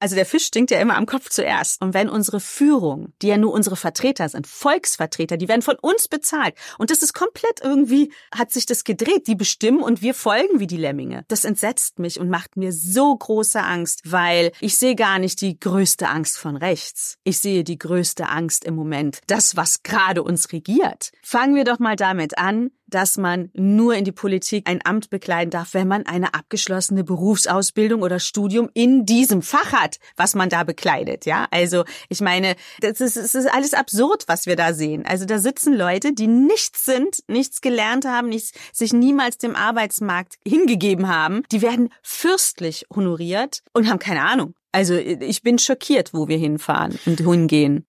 Also der Fisch stinkt ja immer am Kopf zuerst. Und wenn unsere Führung, die ja nur unsere Vertreter sind, Volksvertreter, die werden von uns bezahlt. Und das ist komplett irgendwie, hat sich das gedreht. Die bestimmen und wir folgen wie die Lemminge. Das entsetzt mich und macht mir so große Angst, weil ich sehe gar nicht die größte Angst von rechts. Ich sehe die größte Angst im Moment. Das, was gerade uns regiert. Fangen wir doch mal damit an, dass man nur in die Politik ein Amt bekleiden darf, wenn man eine abgeschlossene Berufsausbildung oder Studium in diesem Fach hat, was man da bekleidet. Ja, also ich meine, das ist, das ist alles absurd, was wir da sehen. Also da sitzen Leute, die nichts sind, nichts gelernt haben, nichts, sich niemals dem Arbeitsmarkt hingegeben haben. Die werden fürstlich honoriert und haben keine Ahnung. Also ich bin schockiert, wo wir hinfahren und hingehen.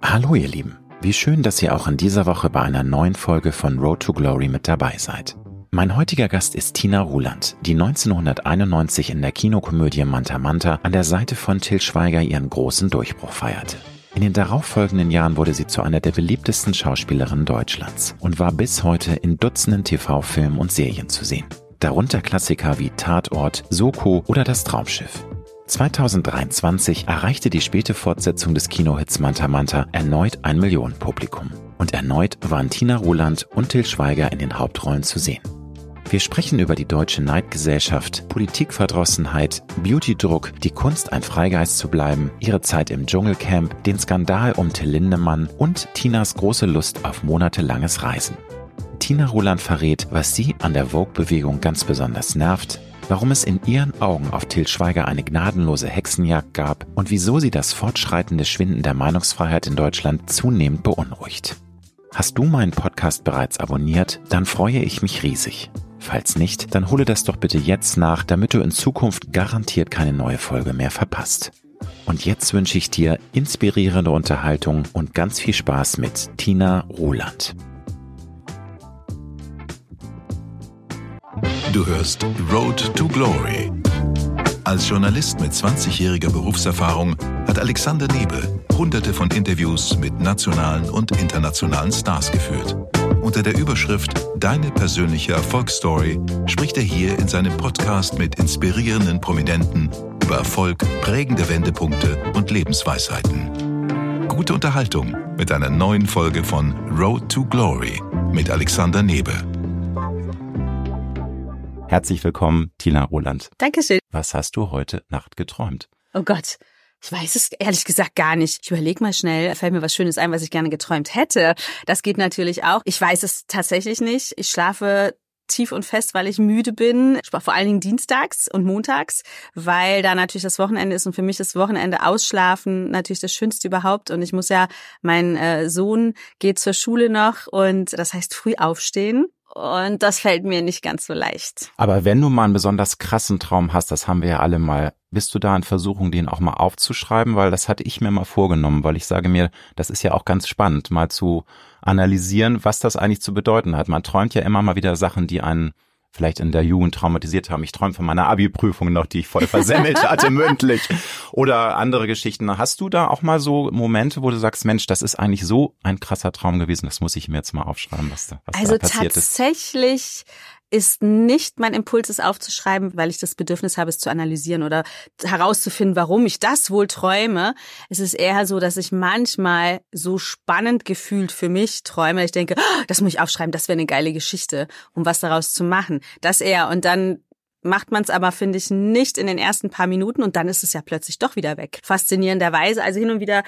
Hallo ihr Lieben. Wie schön, dass ihr auch in dieser Woche bei einer neuen Folge von Road to Glory mit dabei seid. Mein heutiger Gast ist Tina Ruland, die 1991 in der Kinokomödie Manta Manta an der Seite von Till Schweiger ihren großen Durchbruch feierte. In den darauffolgenden Jahren wurde sie zu einer der beliebtesten Schauspielerinnen Deutschlands und war bis heute in Dutzenden TV-Filmen und Serien zu sehen. Darunter Klassiker wie Tatort, Soko oder Das Traumschiff. 2023 erreichte die späte Fortsetzung des Kinohits Manta Manta erneut ein Millionenpublikum. Und erneut waren Tina Roland und Till Schweiger in den Hauptrollen zu sehen. Wir sprechen über die deutsche Neidgesellschaft, Politikverdrossenheit, Beautydruck, die Kunst, ein Freigeist zu bleiben, ihre Zeit im Dschungelcamp, den Skandal um Till Lindemann und Tinas große Lust auf monatelanges Reisen. Tina Roland verrät, was sie an der Vogue-Bewegung ganz besonders nervt, warum es in ihren Augen auf Til Schweiger eine gnadenlose Hexenjagd gab und wieso sie das fortschreitende Schwinden der Meinungsfreiheit in Deutschland zunehmend beunruhigt. Hast du meinen Podcast bereits abonniert, dann freue ich mich riesig. Falls nicht, dann hole das doch bitte jetzt nach, damit du in Zukunft garantiert keine neue Folge mehr verpasst. Und jetzt wünsche ich dir inspirierende Unterhaltung und ganz viel Spaß mit Tina Roland. Du hörst Road to Glory. Als Journalist mit 20-jähriger Berufserfahrung hat Alexander Nebe hunderte von Interviews mit nationalen und internationalen Stars geführt. Unter der Überschrift Deine persönliche Erfolgsstory spricht er hier in seinem Podcast mit inspirierenden Prominenten über Erfolg, prägende Wendepunkte und Lebensweisheiten. Gute Unterhaltung mit einer neuen Folge von Road to Glory mit Alexander Nebe. Herzlich willkommen, Tina Roland. Dankeschön. Was hast du heute Nacht geträumt? Oh Gott. Ich weiß es ehrlich gesagt gar nicht. Ich überlege mal schnell, fällt mir was Schönes ein, was ich gerne geträumt hätte. Das geht natürlich auch. Ich weiß es tatsächlich nicht. Ich schlafe tief und fest, weil ich müde bin, vor allen Dingen dienstags und montags, weil da natürlich das Wochenende ist und für mich das Wochenende ausschlafen natürlich das Schönste überhaupt und ich muss ja, mein äh, Sohn geht zur Schule noch und das heißt früh aufstehen und das fällt mir nicht ganz so leicht. Aber wenn du mal einen besonders krassen Traum hast, das haben wir ja alle mal, bist du da in Versuchung, den auch mal aufzuschreiben? Weil das hatte ich mir mal vorgenommen, weil ich sage mir, das ist ja auch ganz spannend, mal zu analysieren, was das eigentlich zu bedeuten hat. Man träumt ja immer mal wieder Sachen, die einen vielleicht in der Jugend traumatisiert haben. Ich träume von meiner Abi-Prüfung noch, die ich voll versemmelt hatte mündlich. Oder andere Geschichten. Hast du da auch mal so Momente, wo du sagst, Mensch, das ist eigentlich so ein krasser Traum gewesen, das muss ich mir jetzt mal aufschreiben, was da, was also da passiert ist. Also tatsächlich ist nicht mein Impuls, es aufzuschreiben, weil ich das Bedürfnis habe, es zu analysieren oder herauszufinden, warum ich das wohl träume. Es ist eher so, dass ich manchmal so spannend gefühlt für mich träume. Ich denke, oh, das muss ich aufschreiben, das wäre eine geile Geschichte, um was daraus zu machen. Das eher. Und dann macht man es aber, finde ich, nicht in den ersten paar Minuten und dann ist es ja plötzlich doch wieder weg. Faszinierenderweise, also hin und wieder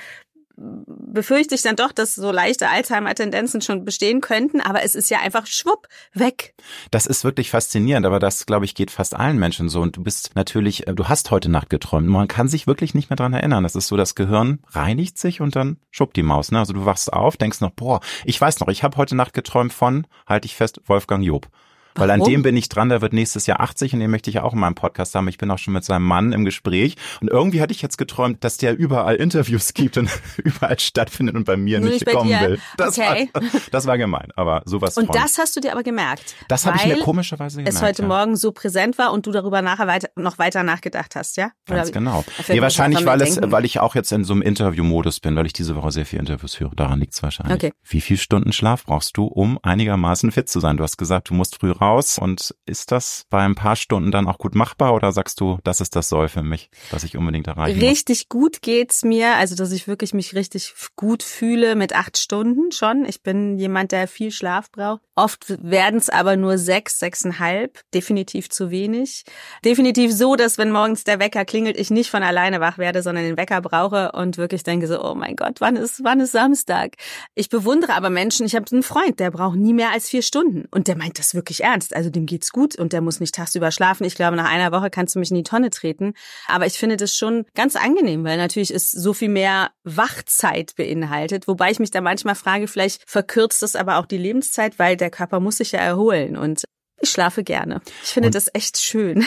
befürchte ich dann doch, dass so leichte Alzheimer-Tendenzen schon bestehen könnten, aber es ist ja einfach schwupp weg. Das ist wirklich faszinierend, aber das, glaube ich, geht fast allen Menschen so. Und du bist natürlich, äh, du hast heute Nacht geträumt. Man kann sich wirklich nicht mehr dran erinnern. Das ist so, das Gehirn reinigt sich und dann schubbt die Maus. Ne? Also du wachst auf, denkst noch, boah, ich weiß noch, ich habe heute Nacht geträumt von, halte ich fest, Wolfgang Job. Weil Warum? an dem bin ich dran, der wird nächstes Jahr 80 und den möchte ich ja auch in meinem Podcast haben. Ich bin auch schon mit seinem Mann im Gespräch und irgendwie hatte ich jetzt geträumt, dass der überall Interviews gibt und überall stattfindet und bei mir Nur nicht, kommen dir. will. Das, okay. war, das war gemein, aber sowas Und das hast du dir aber gemerkt? Das habe ich mir komischerweise gemerkt. Es heute ja. Morgen so präsent war und du darüber nachher weiter, noch weiter nachgedacht hast, ja? Oder Ganz genau. Nee, wahrscheinlich, weil es, weil ich auch jetzt in so einem Interview-Modus bin, weil ich diese Woche sehr viel Interviews höre. Daran liegt es wahrscheinlich. Okay. Wie viel Stunden Schlaf brauchst du, um einigermaßen fit zu sein? Du hast gesagt, du musst früh raus. Und ist das bei ein paar Stunden dann auch gut machbar oder sagst du, das ist das Soll für mich, was ich unbedingt erreichen Richtig muss? gut geht's mir, also dass ich wirklich mich richtig gut fühle mit acht Stunden schon. Ich bin jemand, der viel Schlaf braucht. Oft werden es aber nur sechs, sechseinhalb, definitiv zu wenig. Definitiv so, dass wenn morgens der Wecker klingelt, ich nicht von alleine wach werde, sondern den Wecker brauche und wirklich denke so, oh mein Gott, wann ist, wann ist Samstag? Ich bewundere aber Menschen, ich habe einen Freund, der braucht nie mehr als vier Stunden und der meint das wirklich ernst. Also dem geht's gut und der muss nicht tagsüber schlafen. Ich glaube, nach einer Woche kannst du mich in die Tonne treten. Aber ich finde das schon ganz angenehm, weil natürlich ist so viel mehr Wachzeit beinhaltet. Wobei ich mich da manchmal frage, vielleicht verkürzt es aber auch die Lebenszeit, weil der Körper muss sich ja erholen und ich schlafe gerne. Ich finde und das echt schön.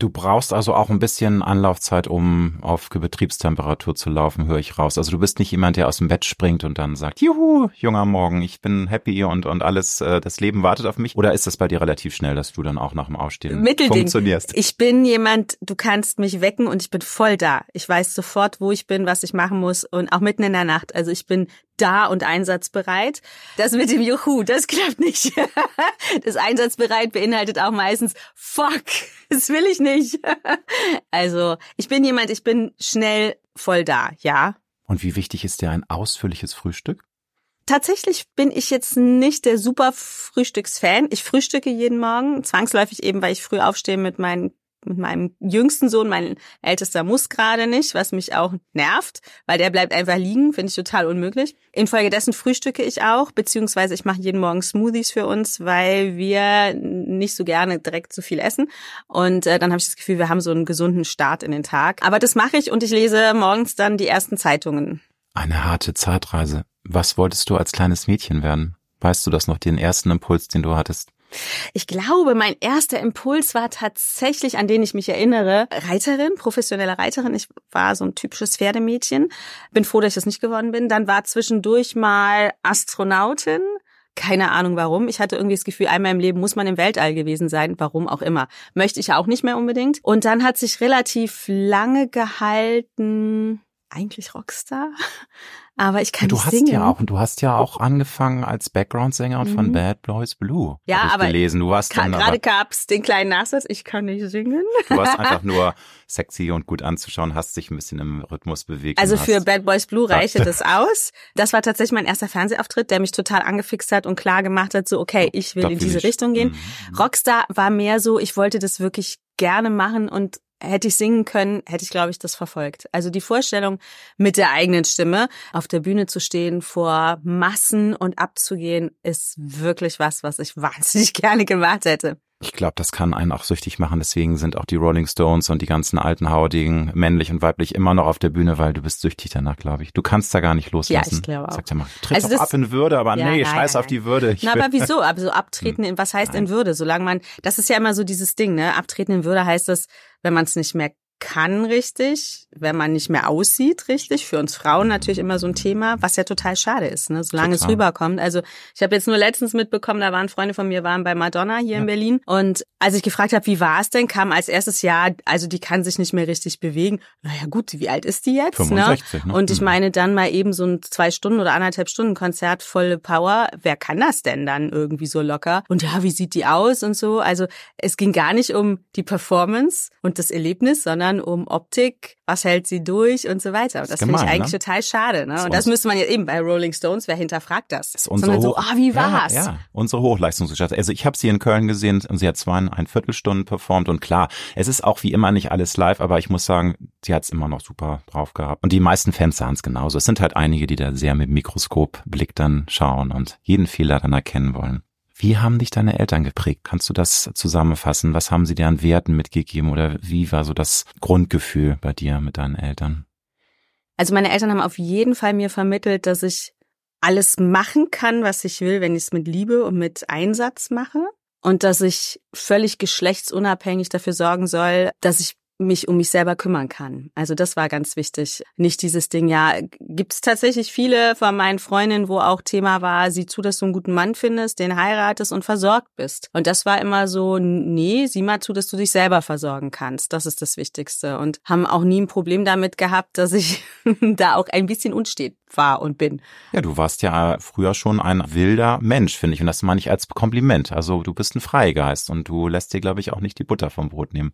Du brauchst also auch ein bisschen Anlaufzeit, um auf Betriebstemperatur zu laufen, höre ich raus. Also du bist nicht jemand, der aus dem Bett springt und dann sagt, juhu, junger Morgen, ich bin happy und, und alles, äh, das Leben wartet auf mich. Oder ist das bei dir relativ schnell, dass du dann auch nach dem Aufstehen Mittelding. funktionierst? Ich bin jemand, du kannst mich wecken und ich bin voll da. Ich weiß sofort, wo ich bin, was ich machen muss und auch mitten in der Nacht. Also ich bin da und einsatzbereit. Das mit dem Juhu, das klappt nicht. Das einsatzbereit beinhaltet auch meistens Fuck, das will ich nicht. Also, ich bin jemand, ich bin schnell voll da, ja. Und wie wichtig ist dir ein ausführliches Frühstück? Tatsächlich bin ich jetzt nicht der super Frühstücksfan. Ich frühstücke jeden Morgen, zwangsläufig eben, weil ich früh aufstehe mit meinen mit meinem jüngsten Sohn, mein ältester muss gerade nicht, was mich auch nervt, weil der bleibt einfach liegen, finde ich total unmöglich. Infolgedessen frühstücke ich auch, beziehungsweise ich mache jeden Morgen Smoothies für uns, weil wir nicht so gerne direkt so viel essen. Und äh, dann habe ich das Gefühl, wir haben so einen gesunden Start in den Tag. Aber das mache ich und ich lese morgens dann die ersten Zeitungen. Eine harte Zeitreise. Was wolltest du als kleines Mädchen werden? Weißt du das noch, den ersten Impuls, den du hattest? Ich glaube, mein erster Impuls war tatsächlich, an den ich mich erinnere, Reiterin, professionelle Reiterin. Ich war so ein typisches Pferdemädchen. Bin froh, dass ich das nicht geworden bin. Dann war zwischendurch mal Astronautin. Keine Ahnung warum. Ich hatte irgendwie das Gefühl, einmal im Leben muss man im Weltall gewesen sein. Warum auch immer. Möchte ich auch nicht mehr unbedingt. Und dann hat sich relativ lange gehalten, eigentlich Rockstar aber ich kann ja, du nicht hast singen. Ja auch, und du hast ja auch angefangen als Background-Sängerin mhm. von Bad Boys Blue. Ja, aber gelesen. Du warst dann gerade gab's den kleinen Nachsatz, ich kann nicht singen. Du warst einfach nur sexy und gut anzuschauen, hast dich ein bisschen im Rhythmus bewegt. Also für Bad Boys Blue reichte das aus. Das war tatsächlich mein erster Fernsehauftritt, der mich total angefixt hat und klar gemacht hat, so okay, ich will da in diese ich. Richtung gehen. Mhm. Rockstar war mehr so, ich wollte das wirklich gerne machen und hätte ich singen können, hätte ich, glaube ich, das verfolgt. Also die Vorstellung, mit der eigenen Stimme auf der Bühne zu stehen, vor Massen und abzugehen, ist wirklich was, was ich wahnsinnig gerne gemacht hätte. Ich glaube, das kann einen auch süchtig machen. Deswegen sind auch die Rolling Stones und die ganzen alten Haudegen, männlich und weiblich, immer noch auf der Bühne, weil du bist süchtig danach, glaube ich. Du kannst da gar nicht loslassen. Ja, ich glaube auch. Sag ja mal, tritt also doch ab in Würde, aber ja, nee, nein, scheiß nein, auf die Würde. Ich Na, aber wieso? Aber so abtreten, in, was heißt nein. in Würde? Solange man, das ist ja immer so dieses Ding, ne? Abtreten in Würde heißt das, wenn man es nicht mehr kann richtig, wenn man nicht mehr aussieht richtig. Für uns Frauen natürlich immer so ein Thema, was ja total schade ist, ne? solange total. es rüberkommt. Also ich habe jetzt nur letztens mitbekommen, da waren Freunde von mir, waren bei Madonna hier ja. in Berlin. Und als ich gefragt habe, wie war es denn, kam als erstes ja, also die kann sich nicht mehr richtig bewegen. Naja gut, wie alt ist die jetzt? 65, ne? ne? Und ich mhm. meine dann mal eben so ein zwei Stunden oder anderthalb Stunden Konzert volle Power. Wer kann das denn dann irgendwie so locker? Und ja, wie sieht die aus und so? Also es ging gar nicht um die Performance und das Erlebnis, sondern sondern um Optik, was hält sie durch und so weiter. Und das, das finde ich eigentlich ne? total schade. Ne? Und das müsste man ja eben bei Rolling Stones, wer hinterfragt das? das ist sondern so, ah, wie war's? Ja, ja. unsere Hochleistungsgeschichte. Also ich habe sie in Köln gesehen und sie hat zweieinhalb Viertelstunden performt und klar, es ist auch wie immer nicht alles live, aber ich muss sagen, sie hat es immer noch super drauf gehabt. Und die meisten Fans sahen es genauso. Es sind halt einige, die da sehr mit Mikroskopblick dann schauen und jeden Fehler dann erkennen wollen. Wie haben dich deine Eltern geprägt? Kannst du das zusammenfassen? Was haben sie dir an Werten mitgegeben oder wie war so das Grundgefühl bei dir mit deinen Eltern? Also meine Eltern haben auf jeden Fall mir vermittelt, dass ich alles machen kann, was ich will, wenn ich es mit Liebe und mit Einsatz mache. Und dass ich völlig geschlechtsunabhängig dafür sorgen soll, dass ich mich um mich selber kümmern kann. Also das war ganz wichtig. Nicht dieses Ding, ja, gibt es tatsächlich viele von meinen Freundinnen, wo auch Thema war, sieh zu, dass du einen guten Mann findest, den heiratest und versorgt bist. Und das war immer so, nee, sieh mal zu, dass du dich selber versorgen kannst. Das ist das Wichtigste. Und haben auch nie ein Problem damit gehabt, dass ich da auch ein bisschen unstet war und bin. Ja, du warst ja früher schon ein wilder Mensch, finde ich. Und das meine ich als Kompliment. Also du bist ein Freigeist und du lässt dir, glaube ich, auch nicht die Butter vom Brot nehmen.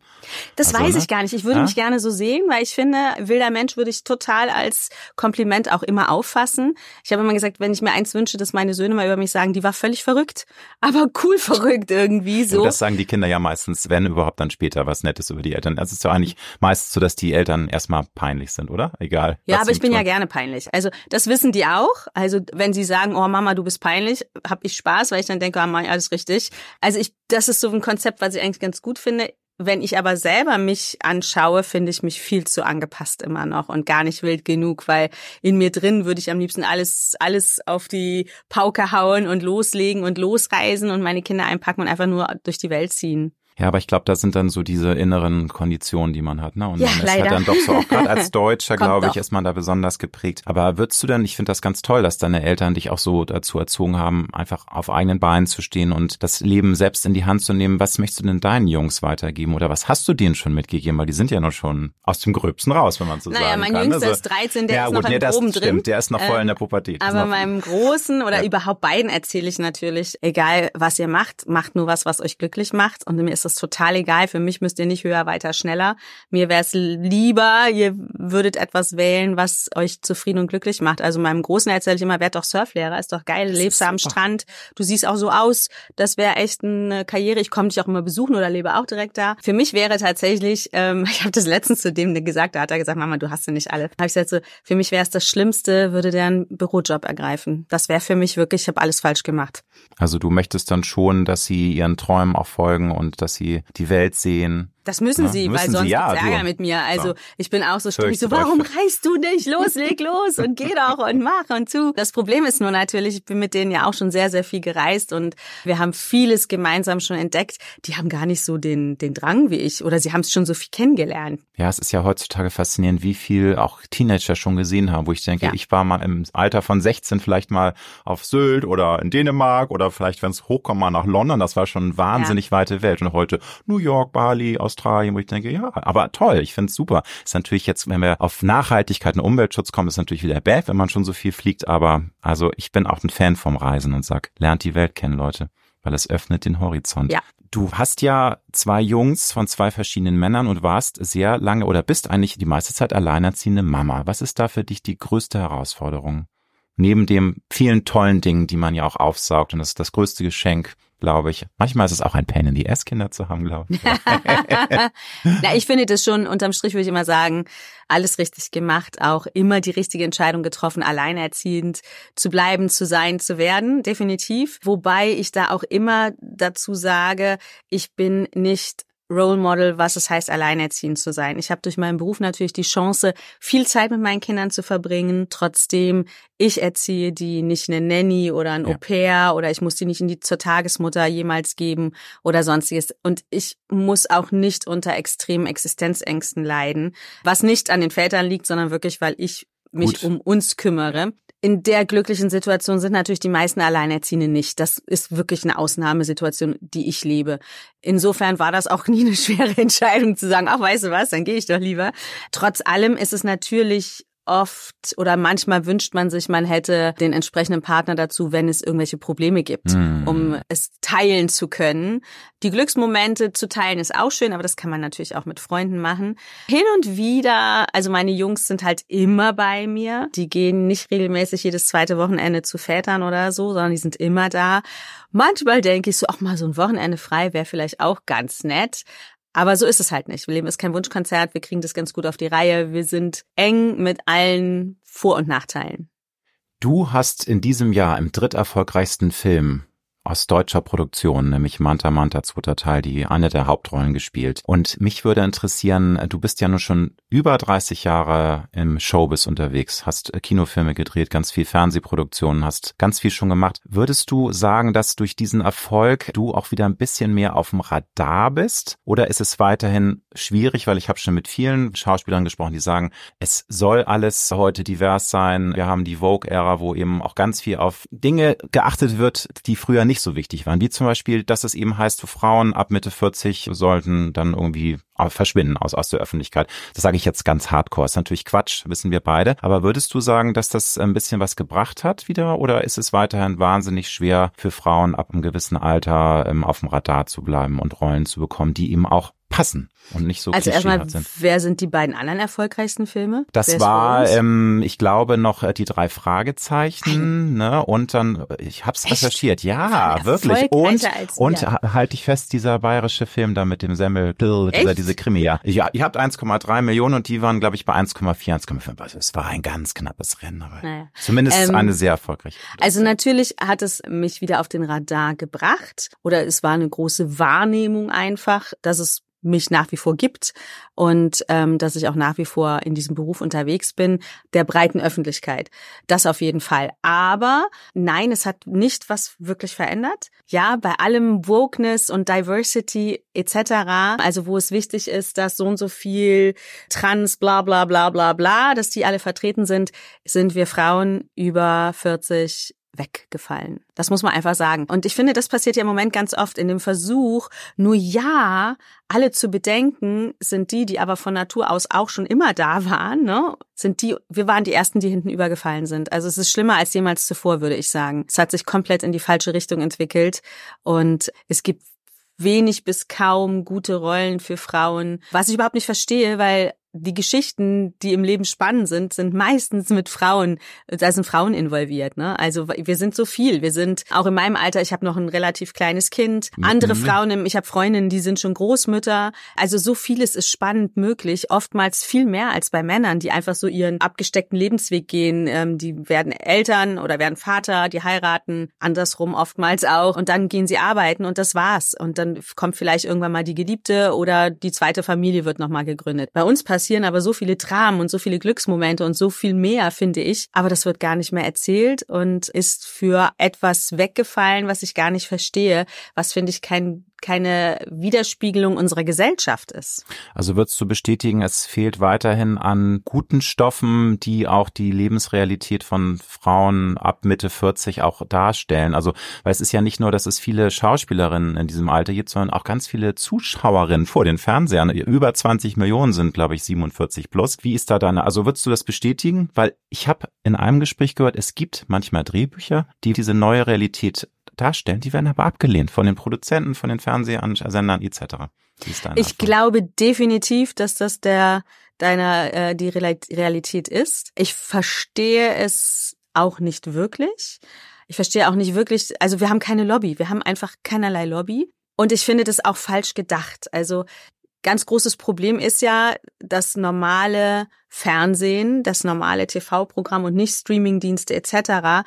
Das also, weiß ne? ich gar nicht. Ich würde Ja? mich gerne so sehen, weil ich finde, wilder Mensch würde ich total als Kompliment auch immer auffassen. Ich habe immer gesagt, wenn ich mir eins wünsche, dass meine Söhne mal über mich sagen, die war völlig verrückt, aber cool verrückt irgendwie so. Und das sagen die Kinder ja meistens, wenn überhaupt dann später was Nettes über die Eltern. Also es ist ja eigentlich meistens so, dass die Eltern erstmal peinlich sind, oder? Egal. Ja, aber ich bin ja tun. gerne peinlich. Also das wissen die auch. Also wenn sie sagen, oh Mama, du bist peinlich, habe ich Spaß, weil ich dann denke, ah, mach ich alles richtig. Also ich, das ist so ein Konzept, was ich eigentlich ganz gut finde. Wenn ich aber selber mich anschaue, finde ich mich viel zu angepasst immer noch und gar nicht wild genug, weil in mir drin würde ich am liebsten alles, alles auf die Pauke hauen und loslegen und losreisen und meine Kinder einpacken und einfach nur durch die Welt ziehen. Ja, aber ich glaube, das sind dann so diese inneren Konditionen, die man hat. Ne? Und Ja, man ist leider. halt dann doch so, auch gerade als Deutscher, glaube ich, doch. ist man da besonders geprägt. Aber würdest du denn, ich finde das ganz toll, dass deine Eltern dich auch so dazu erzogen haben, einfach auf eigenen Beinen zu stehen und das Leben selbst in die Hand zu nehmen. Was möchtest du denn deinen Jungs weitergeben? Oder was hast du denen schon mitgegeben? Weil die sind ja noch schon aus dem Gröbsten raus, wenn man so Naja, sagen mein kann. Jüngster Also- ist 13, der ja, ist gut, noch nee, im das stimmt, drin. der ist noch voll Ähm, in der Pubertät. Das ist Aber meinem Großen oder Ja. überhaupt beiden erzähle ich natürlich, egal was ihr macht, macht nur was, was euch glücklich macht. Und mir ist das total egal. Für mich müsst ihr nicht höher, weiter, schneller. Mir wäre es lieber, ihr würdet etwas wählen, was euch zufrieden und glücklich macht. Also meinem Großen erzähle ich immer, werd doch Surflehrer, ist doch geil, lebst du am. Strand, du siehst auch so aus, das wäre echt eine Karriere. Ich komme dich auch immer besuchen oder lebe auch direkt da. Für mich wäre tatsächlich, ähm, ich habe das letztens zu dem gesagt, da hat er gesagt, Mama, du hast sie nicht alle. Habe ich gesagt so, für mich wäre es das Schlimmste, würde der einen Bürojob ergreifen. Das wäre für mich wirklich, ich habe alles falsch gemacht. Also du möchtest dann schon, dass sie ihren Träumen auch folgen und dass sie die Welt sehen. Das müssen Ja, sie, müssen weil sie, sonst ja, gibt's Ärger du. mit mir. Also Ja. ich bin auch so stimmig, so warum reist du nicht? Los, leg los und geh doch und mach und zu. Das Problem ist nur natürlich, ich bin mit denen ja auch schon sehr, sehr viel gereist und wir haben vieles gemeinsam schon entdeckt. Die haben gar nicht so den, den Drang wie ich oder sie haben es schon so viel kennengelernt. Ja, es ist ja heutzutage faszinierend, wie viel auch Teenager schon gesehen haben, wo ich denke, Ja. ich war mal im Alter von 16 vielleicht mal auf Sylt oder in Dänemark oder vielleicht, wenn es hochkommt, mal nach London. Das war schon eine wahnsinnig weite Welt. Und heute New York, Bali, Australien, wo ich denke, ja, aber toll, ich find's super. Ist natürlich jetzt, wenn wir auf Nachhaltigkeit und Umweltschutz kommen, ist natürlich wieder bad, wenn man schon so viel fliegt. Aber also ich bin auch ein Fan vom Reisen und sag, lernt die Welt kennen, Leute, weil es öffnet den Horizont. Ja. Du hast ja zwei Jungs von zwei verschiedenen Männern und warst sehr lange oder bist eigentlich die meiste Zeit alleinerziehende Mama. Was ist da für dich die größte Herausforderung? Neben dem vielen tollen Dingen, die man ja auch aufsaugt und das ist das größte Geschenk, glaube ich. Manchmal ist es auch ein Pain in the Ass, Kinder zu haben, glaube ich. Na, ich finde das schon, unterm Strich würde ich immer sagen, alles richtig gemacht, auch immer die richtige Entscheidung getroffen, alleinerziehend zu bleiben, zu sein, zu werden, definitiv. Wobei ich da auch immer dazu sage, ich bin nicht Role Model, was es heißt, alleinerziehend zu sein. Ich habe durch meinen Beruf natürlich die Chance, viel Zeit mit meinen Kindern zu verbringen. Trotzdem, ich erziehe die nicht eine Nanny oder ein Ja. Au pair oder ich muss die nicht in die zur Tagesmutter jemals geben oder sonstiges. Und ich muss auch nicht unter extremen Existenzängsten leiden, was nicht an den Vätern liegt, sondern wirklich, weil ich mich Gut. um uns kümmere. In der glücklichen Situation sind natürlich die meisten Alleinerziehenden nicht. Das ist wirklich eine Ausnahmesituation, die ich lebe. Insofern war das auch nie eine schwere Entscheidung zu sagen, ach, weißt du was, dann gehe ich doch lieber. Trotz allem ist es natürlich oft oder manchmal wünscht man sich, man hätte den entsprechenden Partner dazu, wenn es irgendwelche Probleme gibt, Mm. um es teilen zu können. Die Glücksmomente zu teilen ist auch schön, aber das kann man natürlich auch mit Freunden machen. Hin und wieder, also meine Jungs sind halt immer bei mir. Die gehen nicht regelmäßig jedes zweite Wochenende zu Vätern oder so, sondern die sind immer da. Manchmal denke ich so, auch mal so ein Wochenende frei wäre vielleicht auch ganz nett. Aber so ist es halt nicht. Wir leben ist kein Wunschkonzert, wir kriegen das ganz gut auf die Reihe. Wir sind eng mit allen Vor- und Nachteilen. Du hast in diesem Jahr im dritterfolgreichsten Film aus deutscher Produktion, nämlich Manta Manta zweiter Teil, die eine der Hauptrollen gespielt. Und mich würde interessieren, du bist ja nun schon über 30 Jahre im Showbiz unterwegs, hast äh, Kinofilme gedreht, ganz viel Fernsehproduktionen, hast ganz viel schon gemacht. Würdest du sagen, dass durch diesen Erfolg du auch wieder ein bisschen mehr auf dem Radar bist? Oder ist es weiterhin schwierig, weil ich habe schon mit vielen Schauspielern gesprochen, die sagen, es soll alles heute divers sein. Wir haben die Vogue-Ära, wo eben auch ganz viel auf Dinge geachtet wird, die früher nicht so wichtig waren. Wie zum Beispiel, dass es eben heißt, Frauen ab Mitte 40 sollten dann irgendwie verschwinden aus, aus der Öffentlichkeit. Das sage ich jetzt ganz hardcore. Ist natürlich Quatsch, wissen wir beide. Aber würdest du sagen, dass das ein bisschen was gebracht hat wieder? Oder ist es weiterhin wahnsinnig schwer für Frauen ab einem gewissen Alter ähm, auf dem Radar zu bleiben und Rollen zu bekommen, die ihm auch passen und nicht so Also erstmal, sind. wer sind die beiden anderen erfolgreichsten Filme? Das war, ähm, ich glaube, noch äh, die drei Fragezeichen, ne? Und dann, ich hab's Echt? recherchiert. Ja, wirklich. Und, und halte ich fest, dieser bayerische Film da mit dem Semmel, dieser, diese Krimi, ja. Ja, ihr habt 1,3 Millionen und die waren, glaube ich, bei 1,4, 1,5. Also es war ein ganz knappes Rennen, aber naja. zumindest ähm, eine sehr erfolgreiche. Also natürlich hat es mich wieder auf den Radar gebracht oder es war eine große Wahrnehmung einfach, dass es mich nach wie vor gibt und ähm, dass ich auch nach wie vor in diesem Beruf unterwegs bin, der breiten Öffentlichkeit. Das auf jeden Fall. Aber nein, es hat nicht was wirklich verändert. Ja, bei allem Wokeness und Diversity etc., also wo es wichtig ist, dass so und so viel Trans, bla bla bla bla bla, dass die alle vertreten sind, sind wir Frauen über 40 weggefallen. Das muss man einfach sagen. Und ich finde, das passiert ja im Moment ganz oft in dem Versuch, nur ja, alle zu bedenken, sind die, die aber von Natur aus auch schon immer da waren, ne? Sind die, wir waren die ersten, die hinten übergefallen sind. Also es ist schlimmer als jemals zuvor, würde ich sagen. Es hat sich komplett in die falsche Richtung entwickelt und es gibt wenig bis kaum gute Rollen für Frauen, was ich überhaupt nicht verstehe, weil die Geschichten, die im Leben spannend sind, sind meistens mit Frauen, da sind Frauen involviert. Ne? Also wir sind so viel. Wir sind auch in meinem Alter, ich habe noch ein relativ kleines Kind. Andere mhm. Frauen, ich habe Freundinnen, die sind schon Großmütter. Also so vieles ist spannend möglich. Oftmals viel mehr als bei Männern, die einfach so ihren abgesteckten Lebensweg gehen. Ähm, die werden Eltern oder werden Vater, die heiraten, andersrum oftmals auch. Und dann gehen sie arbeiten und das war's. Und dann kommt vielleicht irgendwann mal die Geliebte oder die zweite Familie wird nochmal gegründet. Bei uns passieren aber so viele Dramen und so viele Glücksmomente und so viel mehr, finde ich. Aber das wird gar nicht mehr erzählt und ist für etwas weggefallen, was ich gar nicht verstehe, was finde ich kein keine Widerspiegelung unserer Gesellschaft ist. Also würdest du bestätigen, es fehlt weiterhin an guten Stoffen, die auch die Lebensrealität von Frauen ab Mitte 40 auch darstellen. Also, weil es ist ja nicht nur, dass es viele Schauspielerinnen in diesem Alter gibt, sondern auch ganz viele Zuschauerinnen vor den Fernsehern. Über 20 Millionen sind, glaube ich, 47 plus. Wie ist da deine, also würdest du das bestätigen? Weil ich habe in einem Gespräch gehört, es gibt manchmal Drehbücher, die diese neue Realität darstellen, die werden aber abgelehnt von den Produzenten, von den Fernsehsendern etc. Ich glaube definitiv, dass das der deiner äh, die Realität ist. Ich verstehe es auch nicht wirklich. Ich verstehe auch nicht wirklich, also wir haben keine Lobby, wir haben einfach keinerlei Lobby und ich finde das auch falsch gedacht. Also ganz großes Problem ist ja das normale Fernsehen, das normale TV-Programm und nicht Streamingdienste etc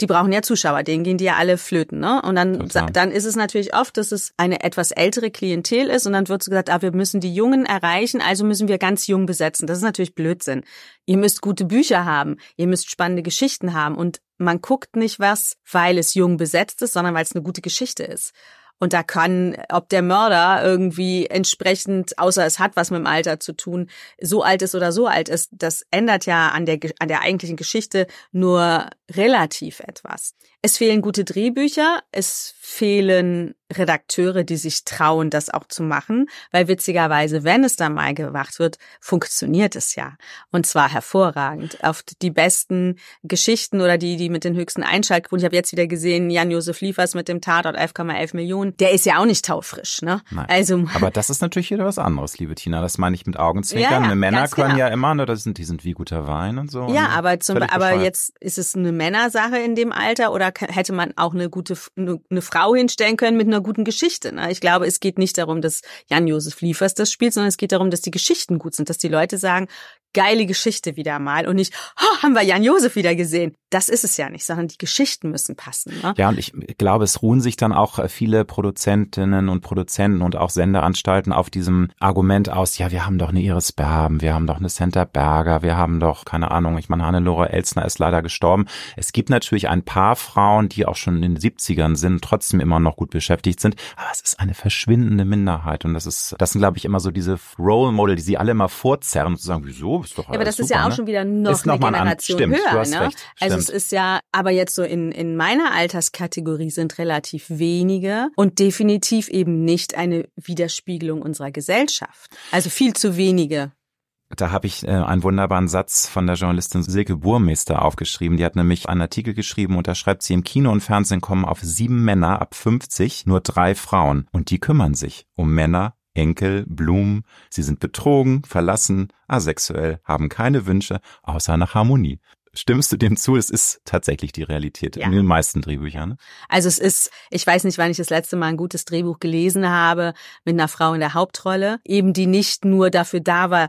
die brauchen ja Zuschauer, denen gehen die ja alle flöten, ne? Und dann, dann ist es natürlich oft, dass es eine etwas ältere Klientel ist und dann wird so gesagt, ah, wir müssen die Jungen erreichen, also müssen wir ganz jung besetzen. Das ist natürlich Blödsinn. Ihr müsst gute Bücher haben, ihr müsst spannende Geschichten haben und man guckt nicht was, weil es jung besetzt ist, sondern weil es eine gute Geschichte ist. Und da kann, ob der Mörder irgendwie entsprechend, außer es hat was mit dem Alter zu tun, so alt ist oder so alt ist, das ändert ja an der, an der eigentlichen Geschichte nur relativ etwas. Es fehlen gute Drehbücher, es fehlen Redakteure, die sich trauen, das auch zu machen, weil witzigerweise, wenn es dann mal gemacht wird, funktioniert es ja. Und zwar hervorragend. Oft die besten Geschichten oder die, die mit den höchsten Einschaltquoten. Ich habe jetzt wieder gesehen, Jan-Josef Liefers mit dem Tatort 11,11 Millionen. Der ist ja auch nicht taufrisch, ne? Nein. Also, Aber das ist natürlich wieder was anderes, liebe Tina. Das meine ich mit Augenzwinkern. Ja, ja, Männer können genau. ja immer, ne, das sind, die sind wie guter Wein und so. Ja, aber zum, aber jetzt ist es eine Männersache in dem Alter oder hätte man auch eine gute, eine, eine Frau hinstellen können mit einer guten Geschichte. Ne? Ich glaube, es geht nicht darum, dass Jan-Josef Liefers das spielt, sondern es geht darum, dass die Geschichten gut sind, dass die Leute sagen, geile Geschichte wieder mal und nicht, oh, haben wir Jan Josef wieder gesehen. Das ist es ja nicht, sondern die Geschichten müssen passen. Ne? Ja, und ich glaube, es ruhen sich dann auch viele Produzentinnen und Produzenten und auch Sendeanstalten auf diesem Argument aus, ja, wir haben doch eine Iris Berben, wir haben doch eine Senta Berger, wir haben doch, keine Ahnung, ich meine, Hannelore Elsner ist leider gestorben. Es gibt natürlich ein paar Frauen, die auch schon in den 70ern sind, trotzdem immer noch gut beschäftigt sind, aber es ist eine verschwindende Minderheit und das ist, das sind, glaube ich, immer so diese Role Model, die sie alle immer vorzerren und sagen, wieso Ist doch ja, aber das super, ist ja auch ne? schon wieder noch Ist eine Generation stimmt, höher. ne? recht, also es ist ja, aber jetzt so in, in meiner Alterskategorie sind relativ wenige und definitiv eben nicht eine Widerspiegelung unserer Gesellschaft. Also viel zu wenige. Da habe ich äh, einen wunderbaren Satz von der Journalistin Silke Burmeister aufgeschrieben. Die hat nämlich einen Artikel geschrieben und da schreibt sie, im Kino und Fernsehen kommen auf sieben Männer ab 50 nur drei Frauen und die kümmern sich um Männer, Enkel, Blumen. Sie sind betrogen, verlassen, asexuell, haben keine Wünsche, außer nach Harmonie. Stimmst du dem zu? Es ist tatsächlich die Realität Ja. in den meisten Drehbüchern. Ne? Also es ist, ich weiß nicht, wann ich das letzte Mal ein gutes Drehbuch gelesen habe mit einer Frau in der Hauptrolle, eben die nicht nur dafür da war,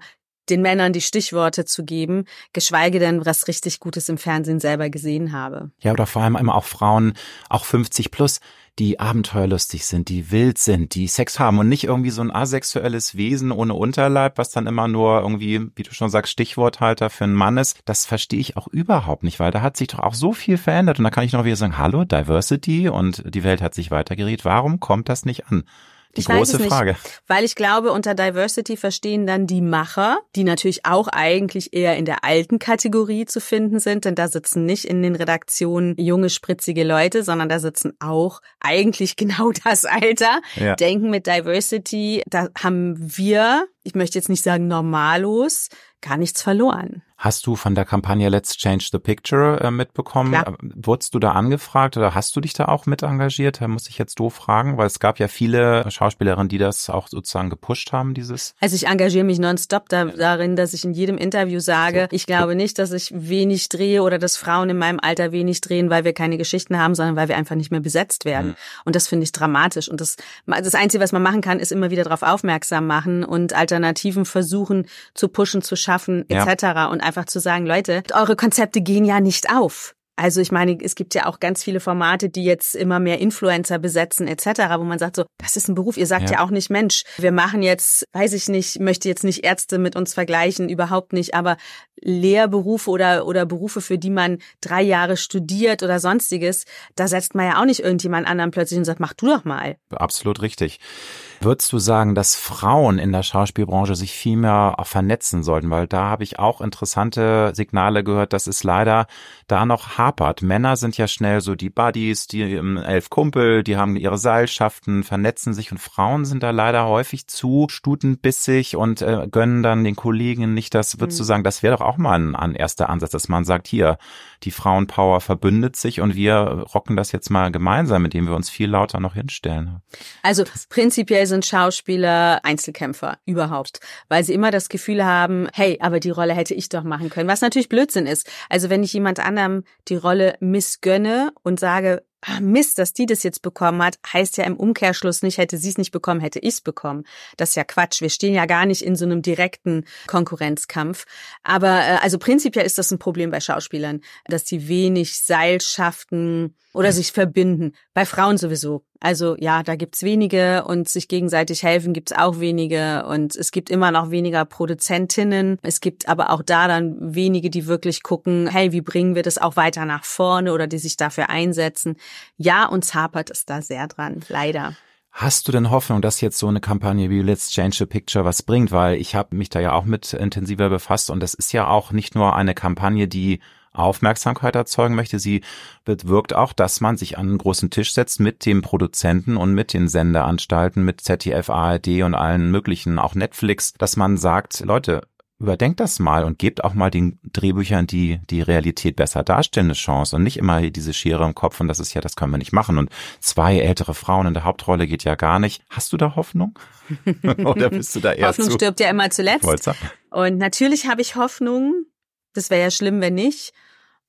den Männern die Stichworte zu geben, geschweige denn was richtig Gutes im Fernsehen selber gesehen habe. Ja, oder vor allem immer auch Frauen, auch 50 plus, die abenteuerlustig sind, die wild sind, die Sex haben und nicht irgendwie so ein asexuelles Wesen ohne Unterleib, was dann immer nur irgendwie, wie du schon sagst, Stichworthalter für einen Mann ist. Das verstehe ich auch überhaupt nicht, weil da hat sich doch auch so viel verändert und da kann ich noch wieder sagen, hallo, Diversity und die Welt hat sich weitergeredet. Warum kommt das nicht an? Die Ich weiß große nicht, Frage. Weil ich glaube, unter Diversity verstehen dann die Macher, die natürlich auch eigentlich eher in der alten Kategorie zu finden sind, denn da sitzen nicht in den Redaktionen junge, spritzige Leute, sondern da sitzen auch eigentlich genau das Alter. Ja. Denken mit Diversity, da haben wir, ich möchte jetzt nicht sagen normalos, gar nichts verloren. Hast du von der Kampagne Let's Change the Picture äh, mitbekommen? Klar. Äh, Wurdest du da angefragt oder hast du dich da auch mit engagiert? Da muss ich jetzt doof fragen, weil es gab ja viele Schauspielerinnen, die das auch sozusagen gepusht haben, dieses. Also ich engagiere mich nonstop da, darin, dass ich in jedem Interview sage, ich glaube nicht, dass ich wenig drehe oder dass Frauen in meinem Alter wenig drehen, weil wir keine Geschichten haben, sondern weil wir einfach nicht mehr besetzt werden. Und das finde ich dramatisch. Und das, das Einzige, was man machen kann, ist immer wieder darauf aufmerksam machen und Alternativen versuchen zu pushen, zu schaffen, Ja. etc. Und einfach zu sagen, Leute, eure Konzepte gehen ja nicht auf. Also ich meine, es gibt ja auch ganz viele Formate, die jetzt immer mehr Influencer besetzen etc., wo man sagt so, das ist ein Beruf. Ihr sagt Ja. ja, auch nicht, Mensch, wir machen jetzt, weiß ich nicht, möchte jetzt nicht Ärzte mit uns vergleichen, überhaupt nicht, aber Lehrberufe oder oder Berufe, für die man drei Jahre studiert oder sonstiges, da setzt man ja auch nicht irgendjemand anderen plötzlich und sagt, mach du doch mal. Absolut richtig. Würdest du sagen, dass Frauen in der Schauspielbranche sich viel mehr vernetzen sollten? Weil da habe ich auch interessante Signale gehört, dass es leider da noch hapert. Männer sind ja schnell so die Buddies, die ähm, elf Kumpel, die haben ihre Seilschaften, vernetzen sich und Frauen sind da leider häufig zu stutenbissig und äh, gönnen dann den Kollegen nicht das. Würdest du sagen, das wäre doch auch mal ein, ein erster Ansatz, dass man sagt, hier, die Frauenpower verbündet sich und wir rocken das jetzt mal gemeinsam, indem wir uns viel lauter noch hinstellen. Also prinzipiell sind Schauspieler Einzelkämpfer überhaupt, weil sie immer das Gefühl haben, hey, aber die Rolle hätte ich doch machen können, was natürlich Blödsinn ist. Also wenn ich jemand anderem die Rolle missgönne und sage, ah, Mist, dass die das jetzt bekommen hat, heißt ja im Umkehrschluss nicht, hätte sie es nicht bekommen, hätte ich es bekommen. Das ist ja Quatsch. Wir stehen ja gar nicht in so einem direkten Konkurrenzkampf. Aber äh, also prinzipiell ist das ein Problem bei Schauspielern, dass die wenig Seilschaften oder sich verbinden. Bei Frauen sowieso. Also ja, da gibt's wenige und sich gegenseitig helfen gibt's auch wenige und es gibt immer noch weniger Produzentinnen. Es gibt aber auch da dann wenige, die wirklich gucken, hey, wie bringen wir das auch weiter nach vorne oder die sich dafür einsetzen. Ja, uns hapert es da sehr dran, leider. Hast du denn Hoffnung, dass jetzt so eine Kampagne wie Let's Change the Picture was bringt? Weil ich habe mich da ja auch mit intensiver befasst und das ist ja auch nicht nur eine Kampagne, die Aufmerksamkeit erzeugen möchte. Sie bewirkt auch, dass man sich an einen großen Tisch setzt mit dem Produzenten und mit den Sendeanstalten, mit ZDF, ARD und allen möglichen, auch Netflix, dass man sagt, Leute, überdenkt das mal und gebt auch mal den Drehbüchern, die die Realität besser darstellen, eine Chance und nicht immer diese Schere im Kopf und das ist ja, das können wir nicht machen und zwei ältere Frauen in der Hauptrolle geht ja gar nicht. Hast du da Hoffnung? Oder bist du da eher Hoffnung zu? stirbt ja immer zuletzt. Sagen? Und natürlich habe ich Hoffnung. Das wäre ja schlimm, wenn nicht.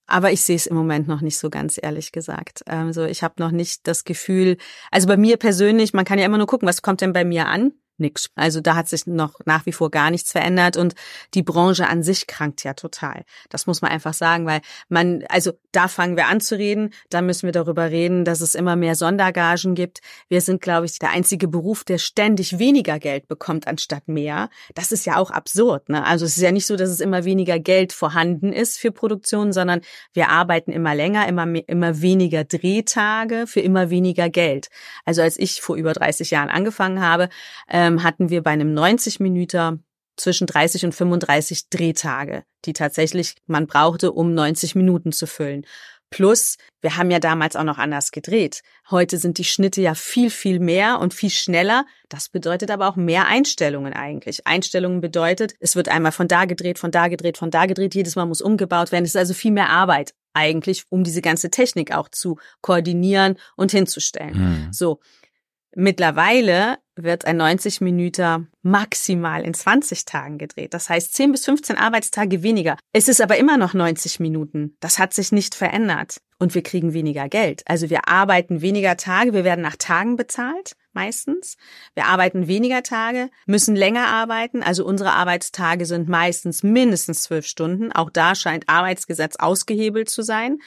Aber ich sehe es im Moment noch nicht so ganz, ehrlich gesagt. Also ich habe noch nicht das Gefühl, also bei mir persönlich, man kann ja immer nur gucken, was kommt denn bei mir an? Nix. Also da hat sich noch nach wie vor gar nichts verändert und die Branche an sich krankt ja total. Das muss man einfach sagen, weil man, also da fangen wir an zu reden, da müssen wir darüber reden, dass es immer mehr Sondergagen gibt. Wir sind, glaube ich, der einzige Beruf, der ständig weniger Geld bekommt anstatt mehr. Das ist ja auch absurd. Ne? Also es ist ja nicht so, dass es immer weniger Geld vorhanden ist für Produktionen, sondern wir arbeiten immer länger, immer, mehr, immer weniger Drehtage für immer weniger Geld. Also als ich vor über 30 Jahren angefangen habe, ähm, hatten wir bei einem 90 Minüter zwischen 30 und 35 Drehtage, die tatsächlich man brauchte, um 90 Minuten zu füllen. Plus, wir haben ja damals auch noch anders gedreht. Heute sind die Schnitte ja viel, viel mehr und viel schneller. Das bedeutet aber auch mehr Einstellungen eigentlich. Einstellungen bedeutet, es wird einmal von da gedreht, von da gedreht, von da gedreht. Jedes Mal muss umgebaut werden. Es ist also viel mehr Arbeit eigentlich, um diese ganze Technik auch zu koordinieren und hinzustellen. Hm. So. Mittlerweile wird ein 90 Minuten maximal in 20 Tagen gedreht. Das heißt 10 bis 15 Arbeitstage weniger. Es ist aber immer noch 90 Minuten. Das hat sich nicht verändert. Und wir kriegen weniger Geld. Also wir arbeiten weniger Tage. Wir werden nach Tagen bezahlt meistens. Wir arbeiten weniger Tage, müssen länger arbeiten. Also unsere Arbeitstage sind meistens mindestens zwölf Stunden. Auch da scheint Arbeitsgesetz ausgehebelt zu sein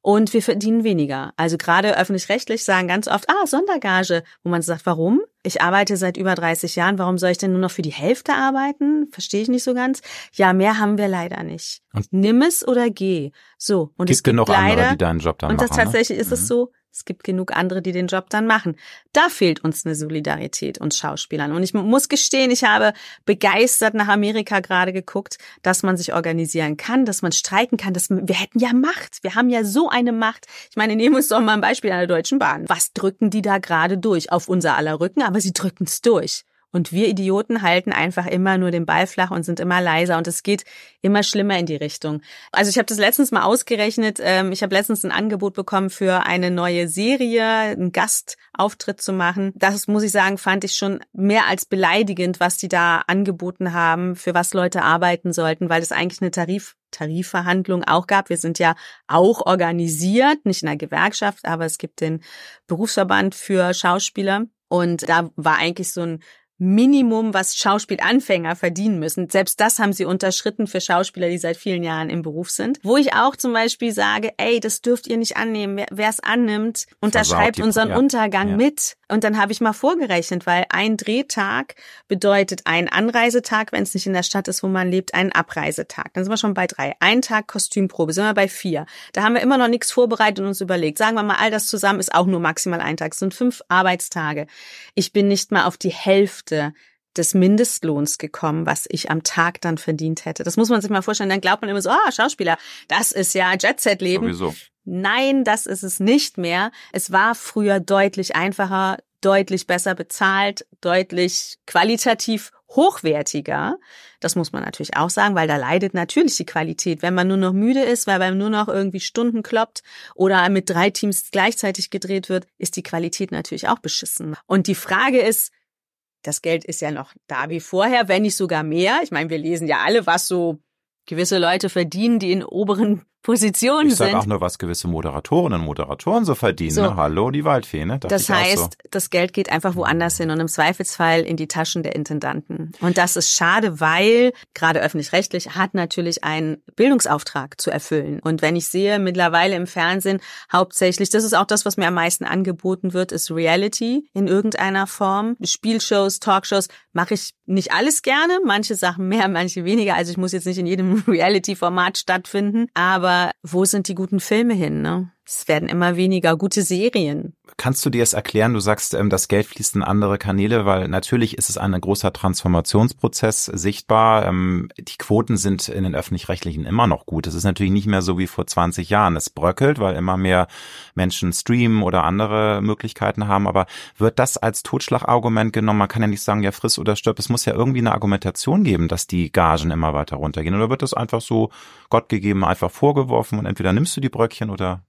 und wir verdienen weniger. Also gerade öffentlich-rechtlich sagen ganz oft, ah, Sondergage, wo man sagt, warum? Ich arbeite seit über 30 Jahren, warum soll ich denn nur noch für die Hälfte arbeiten? Verstehe ich nicht so ganz. Ja, mehr haben wir leider nicht. Und Nimm es oder geh. So. Und gibt es gibt genug leider, andere, die deinen Job dann und machen. Und tatsächlich ne? ist mhm. es so, es gibt genug andere, die den Job dann machen. Da fehlt uns eine Solidarität uns Schauspielern. Und ich muss gestehen, ich habe begeistert nach Amerika gerade geguckt, dass man sich organisieren kann, dass man streiken kann, dass wir hätten ja Macht. Wir haben ja so eine Macht. Ich meine, nehmen wir uns doch mal ein Beispiel an der Deutschen Bahn. Was drücken die da gerade durch? Auf unser aller Rücken, aber sie drücken es durch. Und wir Idioten halten einfach immer nur den Ball flach und sind immer leiser und es geht immer schlimmer in die Richtung. Also ich habe das letztens mal ausgerechnet. Ähm, ich habe letztens ein Angebot bekommen für eine neue Serie, einen Gastauftritt zu machen. Das muss ich sagen, fand ich schon mehr als beleidigend, was die da angeboten haben, für was Leute arbeiten sollten, weil es eigentlich eine Tarif Tarifverhandlung auch gab. Wir sind ja auch organisiert, nicht in einer Gewerkschaft, aber es gibt den Berufsverband für Schauspieler. Und da war eigentlich so ein Minimum, was Schauspielanfänger verdienen müssen. Selbst das haben sie unterschritten für Schauspieler, die seit vielen Jahren im Beruf sind. Wo ich auch zum Beispiel sage, ey, das dürft ihr nicht annehmen. Wer es annimmt, unterschreibt unseren ja. Untergang ja. mit. Und dann habe ich mal vorgerechnet, weil ein Drehtag bedeutet ein Anreisetag, wenn es nicht in der Stadt ist, wo man lebt, einen Abreisetag. Dann sind wir schon bei drei. Ein Tag Kostümprobe, sind wir bei vier. Da haben wir immer noch nichts vorbereitet und uns überlegt. Sagen wir mal, all das zusammen ist auch nur maximal ein Tag. Es sind fünf Arbeitstage. Ich bin nicht mal auf die Hälfte des Mindestlohns gekommen, was ich am Tag dann verdient hätte. Das muss man sich mal vorstellen. Dann glaubt man immer so, ah, Schauspieler, das ist ja Jet-Set-Leben. Sowieso. Nein, das ist es nicht mehr. Es war früher deutlich einfacher, deutlich besser bezahlt, deutlich qualitativ hochwertiger. Das muss man natürlich auch sagen, weil da leidet natürlich die Qualität. Wenn man nur noch müde ist, weil man nur noch irgendwie Stunden kloppt oder mit drei Teams gleichzeitig gedreht wird, ist die Qualität natürlich auch beschissen. Und die Frage ist, das Geld ist ja noch da wie vorher, wenn nicht sogar mehr. Ich meine, wir lesen ja alle, was so gewisse Leute verdienen, die in oberen Positionen ich sag sind. auch nur, was gewisse Moderatorinnen und Moderatoren so verdienen. So. Ne? Hallo, die Waldfee, ne? Das heißt, so. das Geld geht einfach woanders hin und im Zweifelsfall in die Taschen der Intendanten. Und das ist schade, weil gerade öffentlich-rechtlich hat natürlich einen Bildungsauftrag zu erfüllen. Und wenn ich sehe, mittlerweile im Fernsehen hauptsächlich, das ist auch das, was mir am meisten angeboten wird, ist Reality in irgendeiner Form. Spielshows, Talkshows mache ich nicht alles gerne, manche Sachen mehr, manche weniger. Also ich muss jetzt nicht in jedem Reality-Format stattfinden, aber wo sind die guten Filme hin? Ne? Es werden immer weniger gute Serien. Kannst du dir es erklären? Du sagst, ähm, das Geld fließt in andere Kanäle, weil natürlich ist es ein großer Transformationsprozess sichtbar. Ähm, die Quoten sind in den öffentlich-rechtlichen immer noch gut. Es ist natürlich nicht mehr so wie vor 20 Jahren. Es bröckelt, weil immer mehr Menschen streamen oder andere Möglichkeiten haben. Aber wird das als Totschlagargument genommen? Man kann ja nicht sagen, ja, friss oder stirb. Es muss ja irgendwie eine Argumentation geben, dass die Gagen immer weiter runtergehen. Oder wird das einfach so Gott gegeben einfach vorgeworfen und entweder nimmst du die Bröckchen oder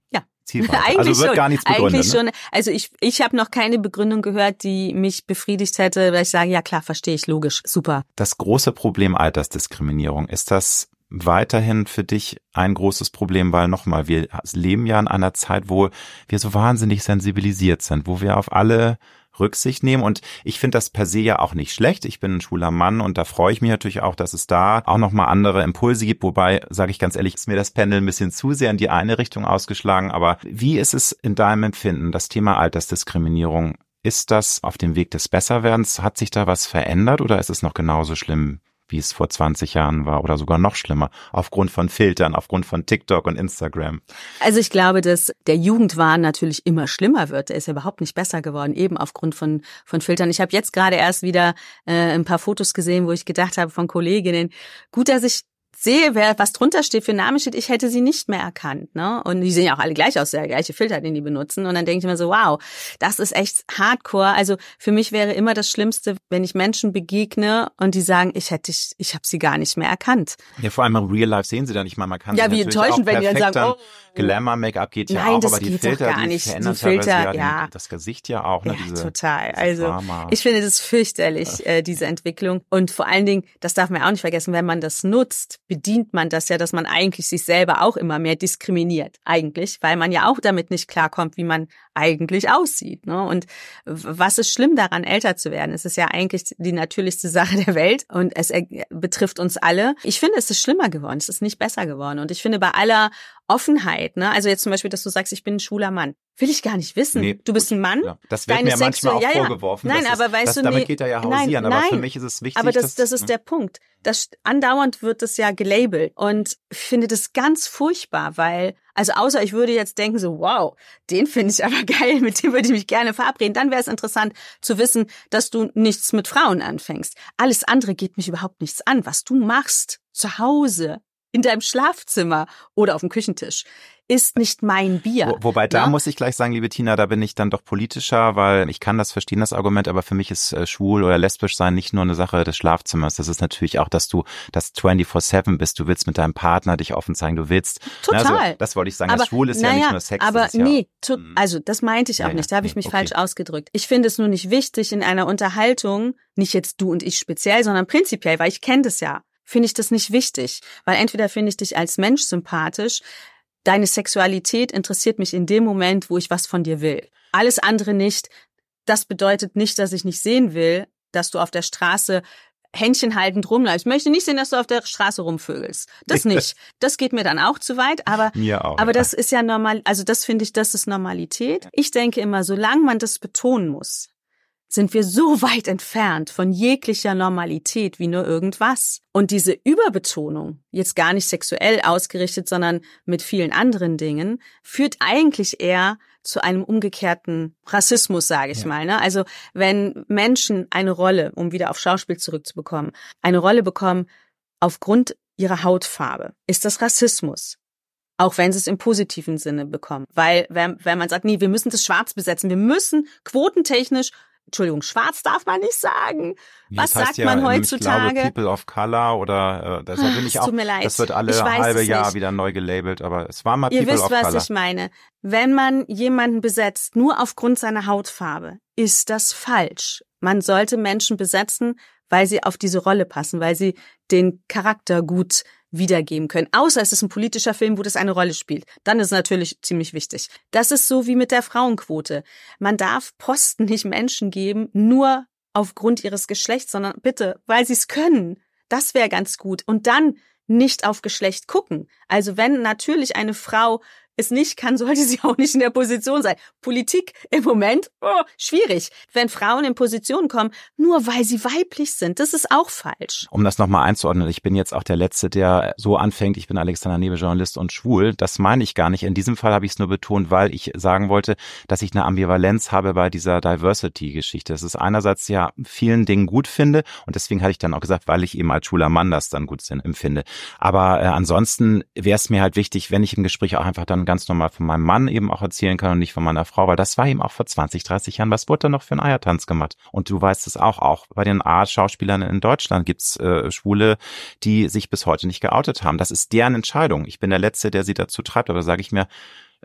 Zielweite. Eigentlich also wird schon. gar nichts begründet. Eigentlich ne? schon. Also ich, ich habe noch keine Begründung gehört, die mich befriedigt hätte, weil ich sage, ja klar, verstehe ich, logisch, super. Das große Problem Altersdiskriminierung, ist das weiterhin für dich ein großes Problem, weil nochmal, wir leben ja in einer Zeit, wo wir so wahnsinnig sensibilisiert sind, wo wir auf alle Rücksicht nehmen. Und ich finde das per se ja auch nicht schlecht. Ich bin ein schwuler Mann und da freue ich mich natürlich auch, dass es da auch nochmal andere Impulse gibt. Wobei, sage ich ganz ehrlich, ist mir das Pendel ein bisschen zu sehr in die eine Richtung ausgeschlagen. Aber wie ist es in deinem Empfinden, das Thema Altersdiskriminierung? Ist das auf dem Weg des Besserwerdens? Hat sich da was verändert oder ist es noch genauso schlimm wie es vor 20 Jahren war oder sogar noch schlimmer, aufgrund von Filtern, aufgrund von TikTok und Instagram. Also ich glaube, dass der Jugendwahn natürlich immer schlimmer wird. Er ist ja überhaupt nicht besser geworden, eben aufgrund von, von Filtern. Ich habe jetzt gerade erst wieder äh, ein paar Fotos gesehen, wo ich gedacht habe von Kolleginnen, gut, dass ich sehe, wer was drunter steht für Name steht, ich hätte sie nicht mehr erkannt. Ne? Und die sehen ja auch alle gleich aus, der gleiche Filter, den die benutzen. Und dann denke ich mir so, wow, das ist echt hardcore. Also für mich wäre immer das Schlimmste, wenn ich Menschen begegne und die sagen, ich hätte ich, ich habe sie gar nicht mehr erkannt. Ja, vor allem im Real Life sehen sie da nicht mal. Man kann ja, wie enttäuschend, wenn die dann sagen, oh, Glamour-Make-up geht ja Nein, auch, das aber die geht Filter, gar die nicht. verändern Die Filter, ja. Den, das Gesicht ja auch. Ne, Ja, diese, total. Also Drama. ich finde das fürchterlich, äh, diese Entwicklung. Und vor allen Dingen, das darf man auch nicht vergessen, wenn man das nutzt, bedient man das ja, dass man eigentlich sich selber auch immer mehr diskriminiert. Eigentlich, weil man ja auch damit nicht klarkommt, wie man eigentlich aussieht. Ne? Und was ist schlimm daran, älter zu werden? Es ist ja eigentlich die natürlichste Sache der Welt und es betrifft uns alle. Ich finde, es ist schlimmer geworden, es ist nicht besser geworden. Und ich finde, bei aller Offenheit, ne, also jetzt zum Beispiel, dass du sagst, ich bin ein schwuler Mann, will ich gar nicht wissen. Nee, du bist ein Mann. Ja. Das wird mir manchmal auch ja, ja. vorgeworfen. Nein, aber ist, weißt das, du, damit nee, geht er ja nein, hausieren. aber für nein. mich ist es wichtig, Aber das, dass, das ist ne? der Punkt. Das andauernd wird das ja gelabelt und ich finde das ganz furchtbar, weil also außer ich würde jetzt denken so wow, den finde ich aber geil, mit dem würde ich mich gerne verabreden, dann wäre es interessant zu wissen, dass du nichts mit Frauen anfängst. Alles andere geht mich überhaupt nichts an, was du machst zu Hause in deinem Schlafzimmer oder auf dem Küchentisch ist nicht mein Bier. Wo, wobei da ne? muss ich gleich sagen, liebe Tina, da bin ich dann doch politischer, weil ich kann das verstehen, das Argument, aber für mich ist äh, schwul oder lesbisch sein nicht nur eine Sache des Schlafzimmers. Das ist natürlich auch, dass du das 24-7 bist. Du willst mit deinem Partner dich offen zeigen, du willst. Total. Also, das wollte ich sagen. das schwul ist ja nicht nur Sex. Aber ja, nee, tu, Mhm. also das meinte ich auch Ja, nicht. ja, Da habe ich mich okay. falsch ausgedrückt. Ich finde es nur nicht wichtig in einer Unterhaltung, nicht jetzt du und ich speziell, sondern prinzipiell, weil ich kenne das ja, finde ich das nicht wichtig. Weil entweder finde ich dich als Mensch sympathisch, deine Sexualität interessiert mich in dem Moment, wo ich was von dir will. Alles andere nicht. Das bedeutet nicht, dass ich nicht sehen will, dass du auf der Straße Händchen haltend rumläufst. Ich möchte nicht sehen, dass du auf der Straße rumvögelst. Das nicht. Das geht mir dann auch zu weit, aber Mir auch. aber ja. das ist ja normal, also das finde ich, das ist Normalität. Ich denke immer, solange man das betonen muss, sind wir so weit entfernt von jeglicher Normalität wie nur irgendwas. Und diese Überbetonung, jetzt gar nicht sexuell ausgerichtet, sondern mit vielen anderen Dingen, führt eigentlich eher zu einem umgekehrten Rassismus, sage ich Ja. mal. Ne? Also wenn Menschen eine Rolle, um wieder auf Schauspiel zurückzubekommen, eine Rolle bekommen aufgrund ihrer Hautfarbe, ist das Rassismus. Auch wenn sie es im positiven Sinne bekommen. Weil, wenn, wenn man sagt, nee, wir müssen das schwarz besetzen, wir müssen quotentechnisch, Entschuldigung, schwarz darf man nicht sagen. Was sagt ja, man heutzutage? Ich glaube, People of Color oder äh, das Ach, bin ich es auch. tut mir leid. Das wird alle halbe Jahr wieder neu gelabelt, aber es war mal Ihr People wisst, of was Color. ich meine. Wenn man jemanden besetzt, nur aufgrund seiner Hautfarbe, ist das falsch. Man sollte Menschen besetzen, weil sie auf diese Rolle passen, weil sie den Charakter gut wiedergeben können. Außer es ist ein politischer Film, wo das eine Rolle spielt. Dann ist natürlich ziemlich wichtig. Das ist so wie mit der Frauenquote. Man darf Posten nicht Menschen geben, nur aufgrund ihres Geschlechts, sondern bitte, weil sie es können. Das wäre ganz gut. Und dann nicht auf Geschlecht gucken. Also wenn natürlich eine Frau es nicht kann, sollte sie auch nicht in der Position sein. Politik im Moment, oh, schwierig. Wenn Frauen in Positionen kommen, nur weil sie weiblich sind, das ist auch falsch. Um das nochmal einzuordnen, ich bin jetzt auch der Letzte, der so anfängt, ich bin Alexander Nebe, Journalist und schwul. Das meine ich gar nicht. In diesem Fall habe ich es nur betont, weil ich sagen wollte, dass ich eine Ambivalenz habe bei dieser Diversity-Geschichte. Das ist einerseits ja vielen Dingen gut finde und deswegen hatte ich dann auch gesagt, weil ich eben als schwuler Mann das dann gut empfinde. Aber äh, ansonsten wäre es mir halt wichtig, wenn ich im Gespräch auch einfach dann ganz normal von meinem Mann eben auch erzählen kann und nicht von meiner Frau, weil das war eben auch vor 20, 30 Jahren. Was wurde da noch für ein Eiertanz gemacht? Und du weißt es auch, auch bei den A-Schauspielern in Deutschland gibt's äh, Schwule, die sich bis heute nicht geoutet haben. Das ist deren Entscheidung. Ich bin der Letzte, der sie dazu treibt, aber sage ich mir,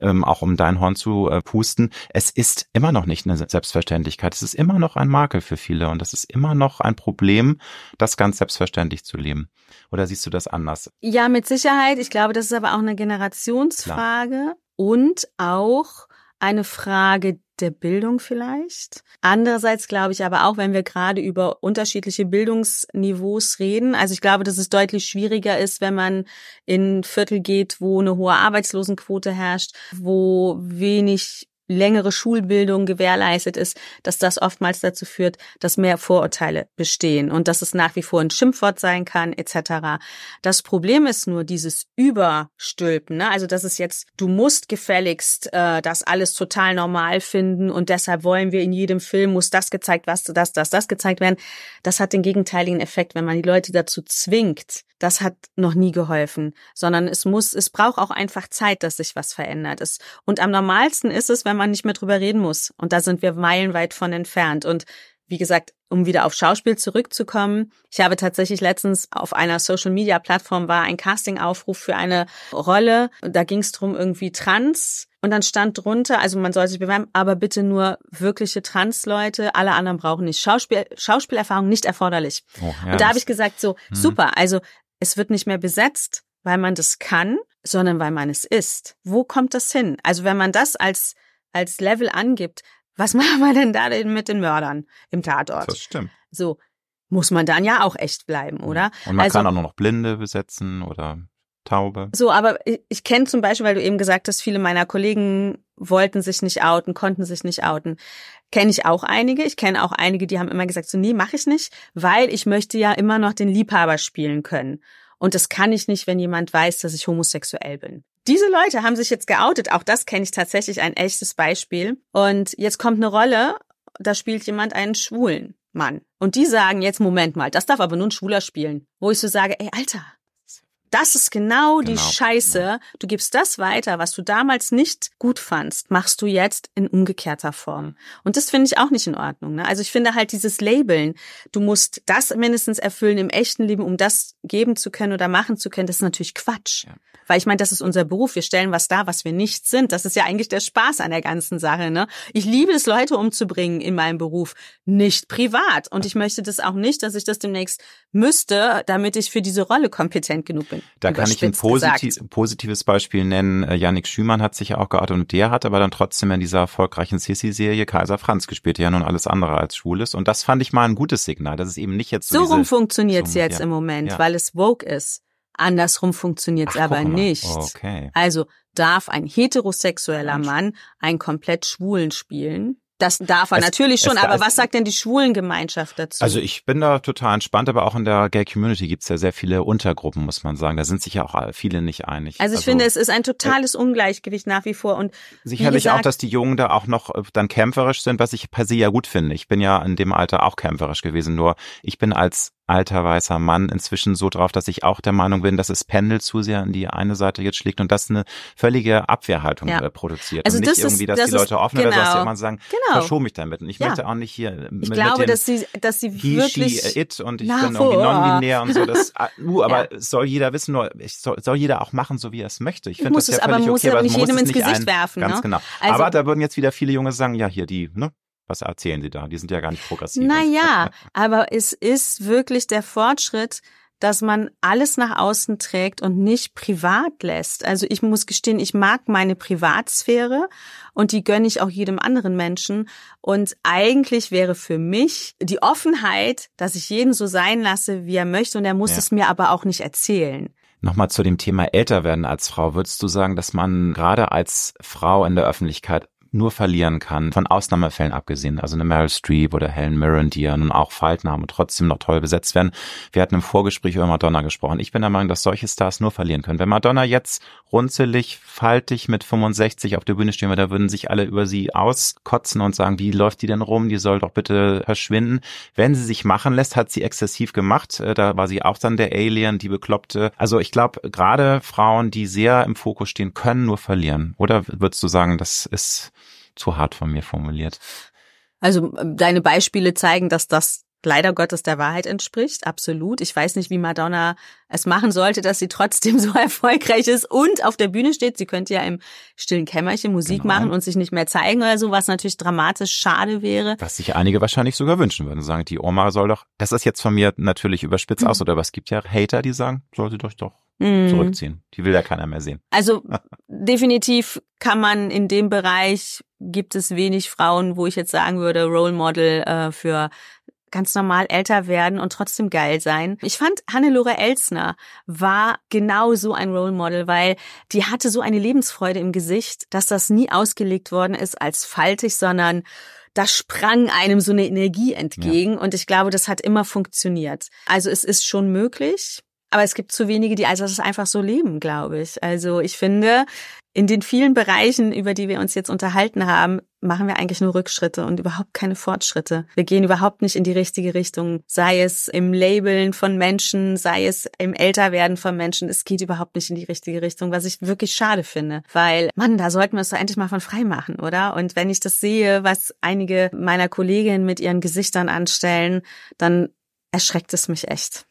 ähm, auch um dein Horn zu äh, pusten, es ist immer noch nicht eine Selbstverständlichkeit. Es ist immer noch ein Makel für viele und es ist immer noch ein Problem, das ganz selbstverständlich zu leben. Oder siehst du das anders? Ja, mit Sicherheit. Ich glaube, das ist aber auch eine Generationsfrage und auch eine Frage der Bildung vielleicht. Andererseits glaube ich aber auch, wenn wir gerade über unterschiedliche Bildungsniveaus reden, also ich glaube, dass es deutlich schwieriger ist, wenn man in Viertel geht, wo eine hohe Arbeitslosenquote herrscht, wo wenig längere Schulbildung gewährleistet ist, dass das oftmals dazu führt, dass mehr Vorurteile bestehen und dass es nach wie vor ein Schimpfwort sein kann etc. Das Problem ist nur dieses Überstülpen, ne? also dass es jetzt, du musst gefälligst äh, das alles total normal finden und deshalb wollen wir in jedem Film muss das gezeigt, was das, das, das gezeigt werden. Das hat den gegenteiligen Effekt, wenn man die Leute dazu zwingt, das hat noch nie geholfen, sondern es muss, es braucht auch einfach Zeit, dass sich was verändert ist. Und am normalsten ist es, wenn man nicht mehr drüber reden muss. Und da sind wir meilenweit von entfernt. Und wie gesagt, um wieder auf Schauspiel zurückzukommen, ich habe tatsächlich letztens auf einer Social Media Plattform war ein Casting-Aufruf für eine Rolle. Da ging es drum irgendwie trans. Und dann stand drunter, also man soll sich bewerben, aber bitte nur wirkliche Trans-Leute. Alle anderen brauchen nicht Schauspiel, Schauspielerfahrung nicht erforderlich. Oh, ja, und da habe ich gesagt, so, mhm. super, also es wird nicht mehr besetzt, weil man das kann, sondern weil man es ist. Wo kommt das hin? Also wenn man das als, als Level angibt, was machen wir denn da denn mit den Mördern im Tatort? Das stimmt. So muss man dann ja auch echt bleiben, oder? Und man also, kann auch noch Blinde besetzen oder Taube. So, aber ich, kenne zum Beispiel, weil du eben gesagt hast, viele meiner Kollegen wollten sich nicht outen, konnten sich nicht outen. Kenne ich auch einige. Ich kenne auch einige, die haben immer gesagt, so nee, mache ich nicht, weil ich möchte ja immer noch den Liebhaber spielen können. Und das kann ich nicht, wenn jemand weiß, dass ich homosexuell bin. Diese Leute haben sich jetzt geoutet. Auch das kenne ich tatsächlich ein echtes Beispiel. Und jetzt kommt eine Rolle, da spielt jemand einen schwulen Mann. Und die sagen jetzt, Moment mal, das darf aber nur ein Schwuler spielen. Wo ich so sage, ey, Alter, das ist genau, genau, die Scheiße. Du gibst das weiter, was du damals nicht gut fandst, machst du jetzt in umgekehrter Form. Und das finde ich auch nicht in Ordnung. Ne? Also ich finde halt dieses Labeln, du musst das mindestens erfüllen im echten Leben, um das geben zu können oder machen zu können, das ist natürlich Quatsch. Ja. Weil ich meine, das ist unser Beruf. Wir stellen was dar, was wir nicht sind. Das ist ja eigentlich der Spaß an der ganzen Sache. Ne? Ich liebe es, Leute umzubringen in meinem Beruf, nicht privat. Und ich möchte das auch nicht, dass ich das demnächst müsste, damit ich für diese Rolle kompetent genug bin. Da kann ich ein positiv, positives Beispiel nennen. Äh, Yannick Schümann hat sich ja auch geoutet und der hat aber dann trotzdem in dieser erfolgreichen Sissy-Serie Kaiser Franz gespielt, der ja nun alles andere als schwul ist. Und das fand ich mal ein gutes Signal. Das ist eben nicht jetzt so. So rum funktioniert es jetzt ja. im Moment, ja. weil es Vogue ist. Andersrum funktioniert es aber nicht. Okay. Also darf ein heterosexueller Mann einen komplett Schwulen spielen? Das darf er es, natürlich schon, aber was sagt denn die Schwulengemeinschaft dazu? Also ich bin da total entspannt, aber auch in der Gay Community gibt's ja sehr viele Untergruppen, muss man sagen. Da sind sich ja auch viele nicht einig. Also ich also, finde, es ist ein totales äh, Ungleichgewicht nach wie vor. Und sicherlich gesagt, auch, dass die Jungen da auch noch äh, dann kämpferisch sind, was ich per se ja gut finde. Ich bin ja in dem Alter auch kämpferisch gewesen, nur ich bin als alter weißer Mann inzwischen so drauf, dass ich auch der Meinung bin, dass es Pendel zu sehr in die eine Seite jetzt schlägt und das eine völlige Abwehrhaltung ja. Äh, produziert. Also und nicht das irgendwie, dass das die Leute offen genau. oder dass jemand sagen, genau. verschon mich damit. Und ich ja. möchte auch nicht hier Ich glaube, mit dass sie, dass sie he, wirklich she, it und ich bin irgendwie non-binär und so. Das, uh, aber ja. soll jeder wissen, nur soll, soll jeder auch machen, so wie er es möchte. Ich finde das ja völlig muss okay, aber nicht jedem ins Gesicht ein, werfen. Ganz ne? genau. Also, aber da würden jetzt wieder viele Junge sagen, ja hier die, ne? Was erzählen Sie da? Die sind ja gar nicht progressiv. Naja, aber es ist wirklich der Fortschritt, dass man alles nach außen trägt und nicht privat lässt. Also ich muss gestehen, ich mag meine Privatsphäre und die gönne ich auch jedem anderen Menschen. Und eigentlich wäre für mich die Offenheit, dass ich jeden so sein lasse, wie er möchte und er muss ja. es mir aber auch nicht erzählen. Nochmal zu dem Thema älter werden als Frau. Würdest du sagen, dass man gerade als Frau in der Öffentlichkeit nur verlieren kann, von Ausnahmefällen abgesehen, also eine Meryl Streep oder Helen Mirren, die ja nun auch Falten haben und trotzdem noch toll besetzt werden. Wir hatten im Vorgespräch über Madonna gesprochen. Ich bin der Meinung, dass solche Stars nur verlieren können. Wenn Madonna jetzt runzelig, faltig mit 65 auf der Bühne stehen würde, da würden sich alle über sie auskotzen und sagen, wie läuft die denn rum? Die soll doch bitte verschwinden. Wenn sie sich machen lässt, hat sie exzessiv gemacht. Äh, da war sie auch dann der Alien, die Bekloppte. Also ich glaube, gerade Frauen, die sehr im Fokus stehen, können nur verlieren. Oder würdest du sagen, das ist zu hart von mir formuliert. Also deine Beispiele zeigen, dass das leider Gottes der Wahrheit entspricht, absolut. Ich weiß nicht, wie Madonna es machen sollte, dass sie trotzdem so erfolgreich ist und auf der Bühne steht. Sie könnte ja im stillen Kämmerchen Musik genau. machen und sich nicht mehr zeigen oder so, was natürlich dramatisch schade wäre. Was sich einige wahrscheinlich sogar wünschen würden, sagen, die Oma soll doch, das ist jetzt von mir natürlich überspitzt mhm. aus, oder was gibt ja Hater, die sagen, sollte doch doch mhm. zurückziehen. Die will ja keiner mehr sehen. Also definitiv kann man in dem Bereich gibt es wenig Frauen, wo ich jetzt sagen würde, Role Model äh, für ganz normal älter werden und trotzdem geil sein. Ich fand Hannelore Elsner war genau so ein Role Model, weil die hatte so eine Lebensfreude im Gesicht, dass das nie ausgelegt worden ist als faltig, sondern da sprang einem so eine Energie entgegen ja. und ich glaube, das hat immer funktioniert. Also es ist schon möglich. Aber es gibt zu wenige, die also das einfach so leben, glaube ich. Also ich finde, in den vielen Bereichen, über die wir uns jetzt unterhalten haben, machen wir eigentlich nur Rückschritte und überhaupt keine Fortschritte. Wir gehen überhaupt nicht in die richtige Richtung, sei es im Labeln von Menschen, sei es im Älterwerden von Menschen. Es geht überhaupt nicht in die richtige Richtung, was ich wirklich schade finde, weil, Mann, da sollten wir uns doch endlich mal von frei machen, oder? Und wenn ich das sehe, was einige meiner Kolleginnen mit ihren Gesichtern anstellen, dann erschreckt es mich echt.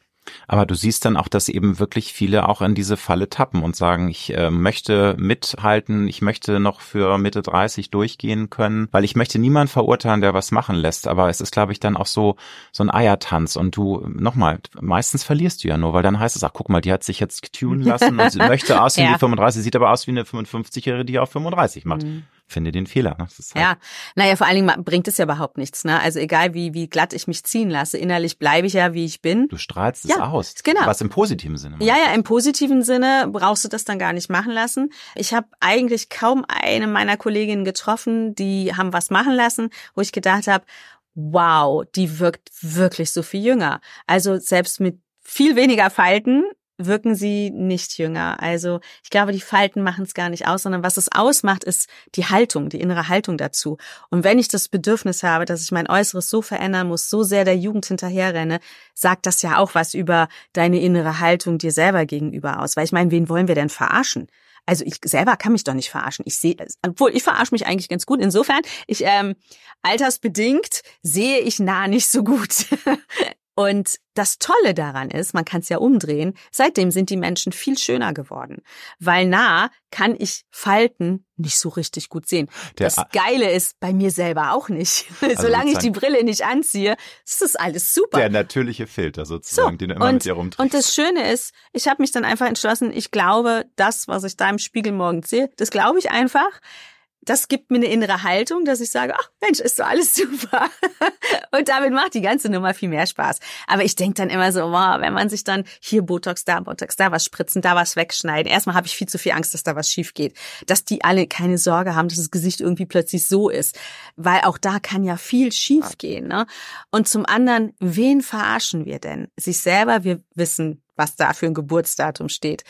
Aber du siehst dann auch, dass eben wirklich viele auch in diese Falle tappen und sagen, ich äh, möchte mithalten, ich möchte noch für Mitte 30 durchgehen können, weil ich möchte niemand verurteilen, der was machen lässt. Aber es ist, glaube ich, dann auch so, so ein Eiertanz. Und du, nochmal, meistens verlierst du ja nur, weil dann heißt es, ach, guck mal, die hat sich jetzt tunen lassen und sie möchte aussehen ja. wie 35, sieht aber aus wie eine 55-Jährige, die auch 35 macht. Mhm finde den Fehler. Ne? Halt ja, naja, vor allen Dingen bringt es ja überhaupt nichts. Ne? Also egal, wie, wie glatt ich mich ziehen lasse, innerlich bleibe ich ja, wie ich bin. Du strahlst ja, es aus. Genau. Was im positiven Sinne. Ja, ja, im positiven Sinne brauchst du das dann gar nicht machen lassen. Ich habe eigentlich kaum eine meiner Kolleginnen getroffen, die haben was machen lassen, wo ich gedacht habe, wow, die wirkt wirklich so viel jünger. Also selbst mit viel weniger Falten wirken sie nicht jünger. Also ich glaube, die Falten machen es gar nicht aus, sondern was es ausmacht, ist die Haltung, die innere Haltung dazu. Und wenn ich das Bedürfnis habe, dass ich mein Äußeres so verändern muss, so sehr der Jugend hinterherrenne, sagt das ja auch was über deine innere Haltung dir selber gegenüber aus. Weil ich meine, wen wollen wir denn verarschen? Also ich selber kann mich doch nicht verarschen. Ich sehe, obwohl ich verarsche mich eigentlich ganz gut. Insofern, ich ähm, altersbedingt sehe ich nah nicht so gut. Und das Tolle daran ist, man kann es ja umdrehen, seitdem sind die Menschen viel schöner geworden. Weil nah kann ich Falten nicht so richtig gut sehen. Der, das Geile ist bei mir selber auch nicht. Also Solange ich die Brille nicht anziehe, ist das alles super. Der natürliche Filter sozusagen, so, den du immer und, mit dir rumträgst. Und das Schöne ist, ich habe mich dann einfach entschlossen, ich glaube, das, was ich da im Spiegel morgen sehe, das glaube ich einfach das gibt mir eine innere Haltung, dass ich sage, ach Mensch, ist doch alles super. Und damit macht die ganze Nummer viel mehr Spaß. Aber ich denke dann immer so, wow, wenn man sich dann hier Botox, da Botox, da was spritzen, da was wegschneiden. Erstmal habe ich viel zu viel Angst, dass da was schief geht. Dass die alle keine Sorge haben, dass das Gesicht irgendwie plötzlich so ist. Weil auch da kann ja viel schief gehen. Ne? Und zum anderen, wen verarschen wir denn? Sich selber, wir wissen, was da für ein Geburtsdatum steht.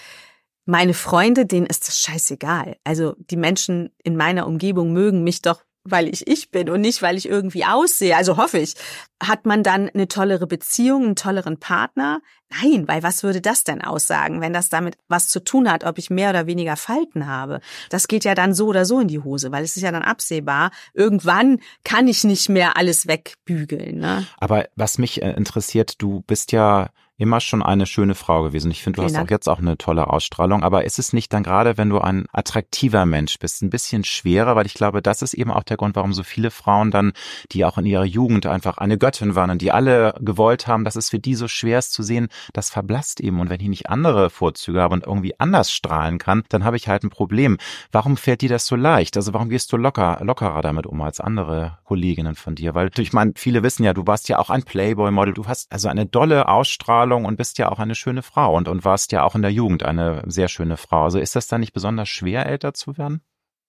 Meine Freunde, denen ist das scheißegal. Also die Menschen in meiner Umgebung mögen mich doch, weil ich ich bin und nicht, weil ich irgendwie aussehe. Also hoffe ich. Hat man dann eine tollere Beziehung, einen tolleren Partner? Nein, weil was würde das denn aussagen, wenn das damit was zu tun hat, ob ich mehr oder weniger Falten habe? Das geht ja dann so oder so in die Hose, weil es ist ja dann absehbar. Irgendwann kann ich nicht mehr alles wegbügeln. Ne? Aber was mich äh, interessiert, du bist ja immer schon eine schöne Frau gewesen. Ich finde, du Vielen hast Dank. auch jetzt auch eine tolle Ausstrahlung. Aber ist es nicht dann gerade, wenn du ein attraktiver Mensch bist, ein bisschen schwerer? Weil ich glaube, das ist eben auch der Grund, warum so viele Frauen dann, die auch in ihrer Jugend einfach eine Göttin waren und die alle gewollt haben, dass es für die so schwer ist zu sehen, das verblasst eben. Und wenn ich nicht andere Vorzüge habe und irgendwie anders strahlen kann, dann habe ich halt ein Problem. Warum fällt dir das so leicht? Also warum gehst du locker, lockerer damit um als andere Kolleginnen von dir? Weil ich meine, viele wissen ja, du warst ja auch ein Playboy-Model. Du hast also eine dolle Ausstrahlung Ausstrahlung und bist ja auch eine schöne Frau und, und warst ja auch in der Jugend eine sehr schöne Frau. Also ist das dann nicht besonders schwer, älter zu werden?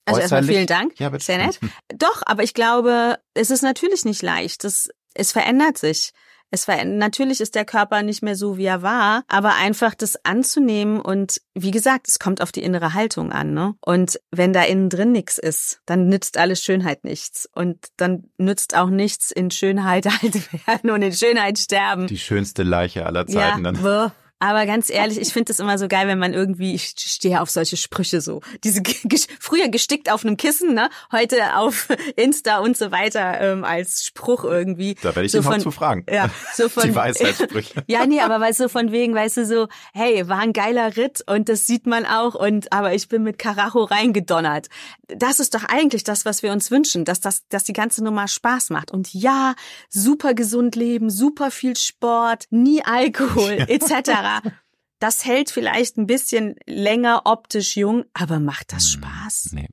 Also erstmal vielen Dank. Ja, bitte. Sehr nett. Doch, aber ich glaube, es ist natürlich nicht leicht. Das, es verändert sich. Es war, natürlich ist der Körper nicht mehr so, wie er war, aber einfach das anzunehmen und wie gesagt, es kommt auf die innere Haltung an, ne? Und wenn da innen drin nichts ist, dann nützt alles Schönheit nichts. Und dann nützt auch nichts in Schönheit alt werden und in Schönheit sterben. Die schönste Leiche aller Zeiten ja, dann. Aber ganz ehrlich, ich finde es immer so geil, wenn man irgendwie, ich stehe auf solche Sprüche so. Diese früher gestickt auf einem Kissen, ne? Heute auf Insta und so weiter ähm, als Spruch irgendwie. Da werde ich so ihn von, zu fragen. Ja, so von die Weisheitssprüche. ja, nee, aber weißt du, von wegen, weißt du, so, hey, war ein geiler Ritt und das sieht man auch und aber ich bin mit Karacho reingedonnert. Das ist doch eigentlich das, was wir uns wünschen, dass das, dass die ganze Nummer Spaß macht. Und ja, super gesund leben, super viel Sport, nie Alkohol, etc. Das hält vielleicht ein bisschen länger optisch jung, aber macht das hm, Spaß? Nee.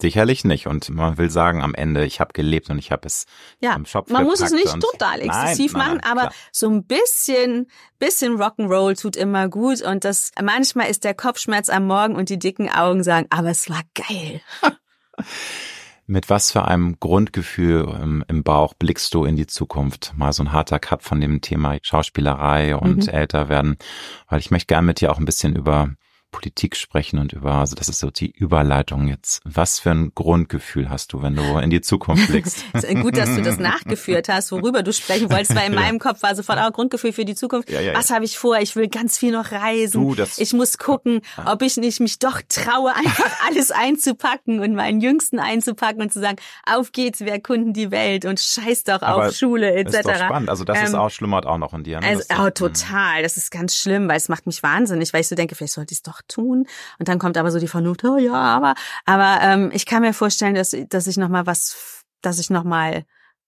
Sicherlich nicht. Und man will sagen am Ende, ich habe gelebt und ich habe es ja, am Shop Man muss es nicht total exzessiv Nein, nein, machen, nein, aber klar. so ein bisschen, bisschen Rock'n'Roll tut immer gut. Und das manchmal ist der Kopfschmerz am Morgen und die dicken Augen sagen, aber es war geil. Mit was für einem Grundgefühl im, im Bauch blickst du in die Zukunft? Mal so ein harter Cut von dem Thema Schauspielerei und Mhm. älter werden, weil ich möchte gerne mit dir auch ein bisschen über Politik sprechen und über, also das ist so die Überleitung jetzt. Was für ein Grundgefühl hast du, wenn du in die Zukunft blickst? Es ist gut, dass du das nachgeführt hast, worüber du sprechen wolltest, weil in Ja. meinem Kopf war sofort auch Grundgefühl für die Zukunft. Ja, ja, Was habe ich vor? Ich will ganz viel noch reisen. Du, das- ich muss gucken, ob ich nicht mich doch traue, einfach alles einzupacken und meinen Jüngsten einzupacken und zu sagen, auf geht's, wir erkunden die Welt und scheiß doch Aber auf Schule etc. Ist doch spannend. Also das ist Ähm, auch schlummert auch noch in dir. Ne? Also, oh, total. Das ist ganz schlimm, weil es macht mich wahnsinnig, weil ich so denke, vielleicht sollte ich es doch tun. Und dann kommt aber so die Vernunft, oh ja, aber, aber ähm, ich kann mir vorstellen, dass, dass ich noch mal was, dass ich noch mal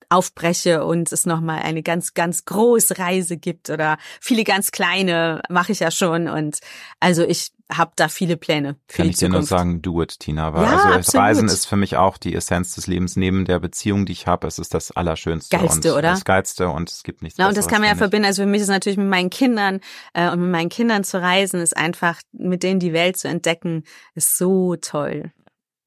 aufbreche und es noch mal eine ganz, ganz große Reise gibt oder viele ganz kleine mache ich ja schon und also ich habe da viele Pläne für Kann die ich dir nur Zukunft. sagen, do it, Tina. Weil Ja, also das absolut. Reisen ist für mich auch die Essenz des Lebens. Neben der Beziehung, die ich habe, es ist das Allerschönste Geilste, und oder? das Geilste und es gibt nichts Ja, und das kann man ja verbinden. Also für mich ist natürlich mit meinen Kindern äh, und mit meinen Kindern zu reisen, ist einfach mit denen die Welt zu entdecken, ist so toll.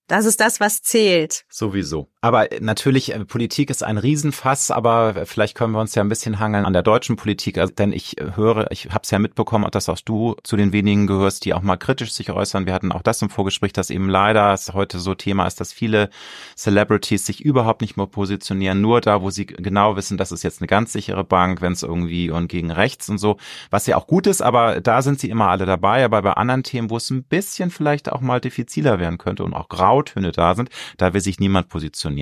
Das ist das, was zählt. Sowieso. Aber natürlich, äh, Politik ist ein Riesenfass, aber vielleicht können wir uns ja ein bisschen hangeln an der deutschen Politik. Also, denn ich äh, höre, ich habe es ja mitbekommen, dass auch du zu den wenigen gehörst, die auch mal kritisch sich äußern. Wir hatten auch das im Vorgespräch, dass eben leider es heute so Thema ist, dass viele Celebrities sich überhaupt nicht mehr positionieren, nur da, wo sie genau wissen, das ist jetzt eine ganz sichere Bank, wenn es irgendwie und gegen rechts und so, was ja auch gut ist, aber da sind sie immer alle dabei. Aber bei anderen Themen, wo es ein bisschen vielleicht auch mal diffiziler werden könnte und auch Grautöne da sind, da will sich niemand positionieren.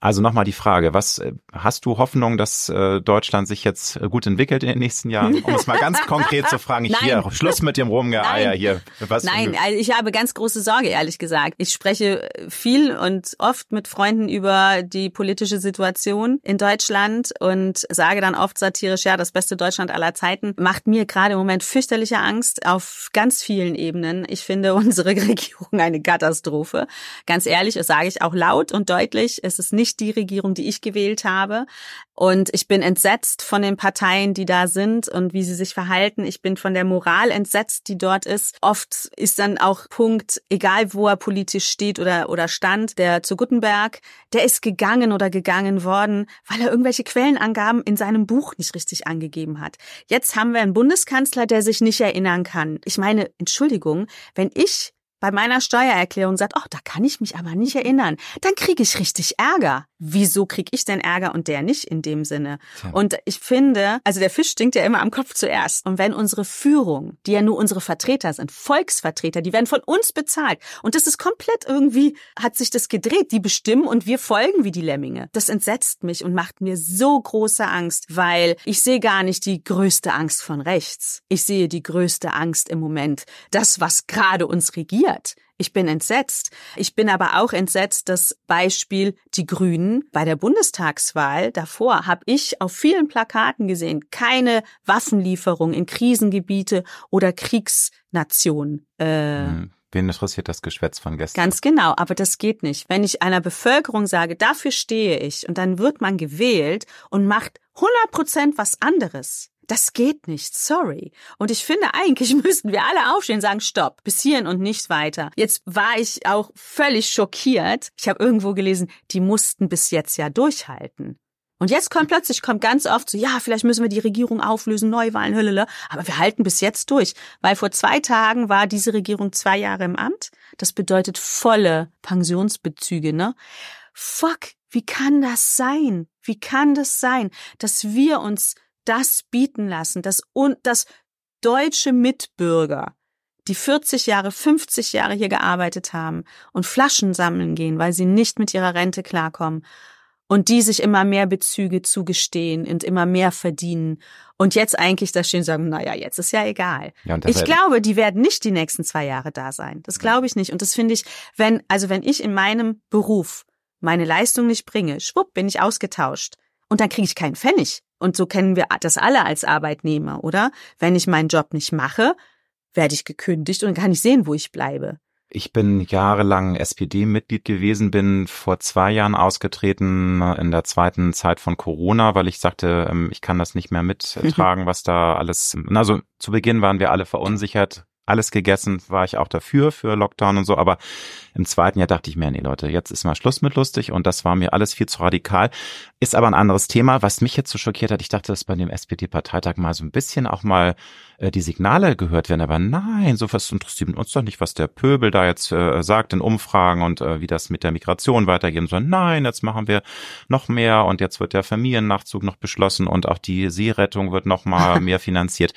Also nochmal die Frage, was äh, hast du Hoffnung, dass äh, Deutschland sich jetzt äh, gut entwickelt in den nächsten Jahren? Um es mal ganz konkret zu fragen, ich Nein. hier, Schluss mit dem Rumgeeier Nein. hier. Was Nein, also ich habe ganz große Sorge, ehrlich gesagt. Ich spreche viel und oft mit Freunden über die politische Situation in Deutschland und sage dann oft satirisch, ja, das beste Deutschland aller Zeiten macht mir gerade im Moment fürchterliche Angst auf ganz vielen Ebenen. Ich finde unsere Regierung eine Katastrophe. Ganz ehrlich, das sage ich auch laut und deutlich. Es ist nicht die Regierung, die ich gewählt habe. Und ich bin entsetzt von den Parteien, die da sind und wie sie sich verhalten. Ich bin von der Moral entsetzt, die dort ist. Oft ist dann auch Punkt, egal wo er politisch steht oder, oder stand, der zu Gutenberg, der ist gegangen oder gegangen worden, weil er irgendwelche Quellenangaben in seinem Buch nicht richtig angegeben hat. Jetzt haben wir einen Bundeskanzler, der sich nicht erinnern kann. Ich meine, Entschuldigung, wenn ich bei meiner Steuererklärung sagt, oh, da kann ich mich aber nicht erinnern, dann kriege ich richtig Ärger. Wieso kriege ich denn Ärger und der nicht in dem Sinne? Tja. Und ich finde, also der Fisch stinkt ja immer am Kopf zuerst. Und wenn unsere Führung, die ja nur unsere Vertreter sind, Volksvertreter, die werden von uns bezahlt. Und das ist komplett irgendwie, hat sich das gedreht. Die bestimmen und wir folgen wie die Lemminge. Das entsetzt mich und macht mir so große Angst, weil ich sehe gar nicht die größte Angst von rechts. Ich sehe die größte Angst im Moment. Das, was gerade uns regiert. Ich bin entsetzt. Ich bin aber auch entsetzt, dass Beispiel die Grünen bei der Bundestagswahl davor habe ich auf vielen Plakaten gesehen, keine Waffenlieferung in Krisengebiete oder Kriegsnationen. Äh, Hm, Wen interessiert das Geschwätz von gestern? Ganz genau, aber das geht nicht. Wenn ich einer Bevölkerung sage, dafür stehe ich, und dann wird man gewählt und macht 100 Prozent was anderes. Das geht nicht, sorry. Und ich finde, eigentlich müssten wir alle aufstehen und sagen, stopp, bis hierhin und nicht weiter. Jetzt war ich auch völlig schockiert. Ich habe irgendwo gelesen, die mussten bis jetzt ja durchhalten. Und jetzt kommt plötzlich, kommt ganz oft so, ja, vielleicht müssen wir die Regierung auflösen, Neuwahlen, Höllele. Aber wir halten bis jetzt durch. Weil vor zwei Tagen war diese Regierung zwei Jahre im Amt. Das bedeutet volle Pensionsbezüge, ne? Fuck, wie kann das sein? Wie kann das sein, dass wir uns das bieten lassen, dass, und, dass deutsche Mitbürger, die 40 Jahre, 50 Jahre hier gearbeitet haben und Flaschen sammeln gehen, weil sie nicht mit ihrer Rente klarkommen und die sich immer mehr Bezüge zugestehen und immer mehr verdienen und jetzt eigentlich da stehen und sagen, naja, jetzt ist ja egal. Ja, Ich wär- glaube, die werden nicht die nächsten zwei Jahre da sein. Das glaube ich nicht. Und das finde ich, wenn, also wenn ich in meinem Beruf meine Leistung nicht bringe, schwupp, bin ich ausgetauscht. Und dann kriege ich keinen Pfennig. Und so kennen wir das alle als Arbeitnehmer, oder? Wenn ich meinen Job nicht mache, werde ich gekündigt und kann ich sehen, wo ich bleibe. Ich bin jahrelang SPD-Mitglied gewesen, bin vor zwei Jahren ausgetreten äh, in der zweiten Zeit von Corona, weil ich sagte, ähm, ich kann das nicht mehr mittragen, was da alles. Also zu Beginn waren wir alle verunsichert, alles gegessen, war ich auch dafür, für Lockdown und so, aber im zweiten Jahr dachte ich mir, nee Leute, jetzt ist mal Schluss mit lustig und das war mir alles viel zu radikal. Ist aber ein anderes Thema, was mich jetzt so schockiert hat. Ich dachte, dass bei dem SPD-Parteitag mal so ein bisschen auch mal äh, die Signale gehört werden, aber nein, so was interessiert uns doch nicht, was der Pöbel da jetzt äh, sagt in Umfragen und äh, wie das mit der Migration weitergehen soll. Nein, jetzt machen wir noch mehr und jetzt wird der Familiennachzug noch beschlossen und auch die Seerettung wird noch mal mehr finanziert.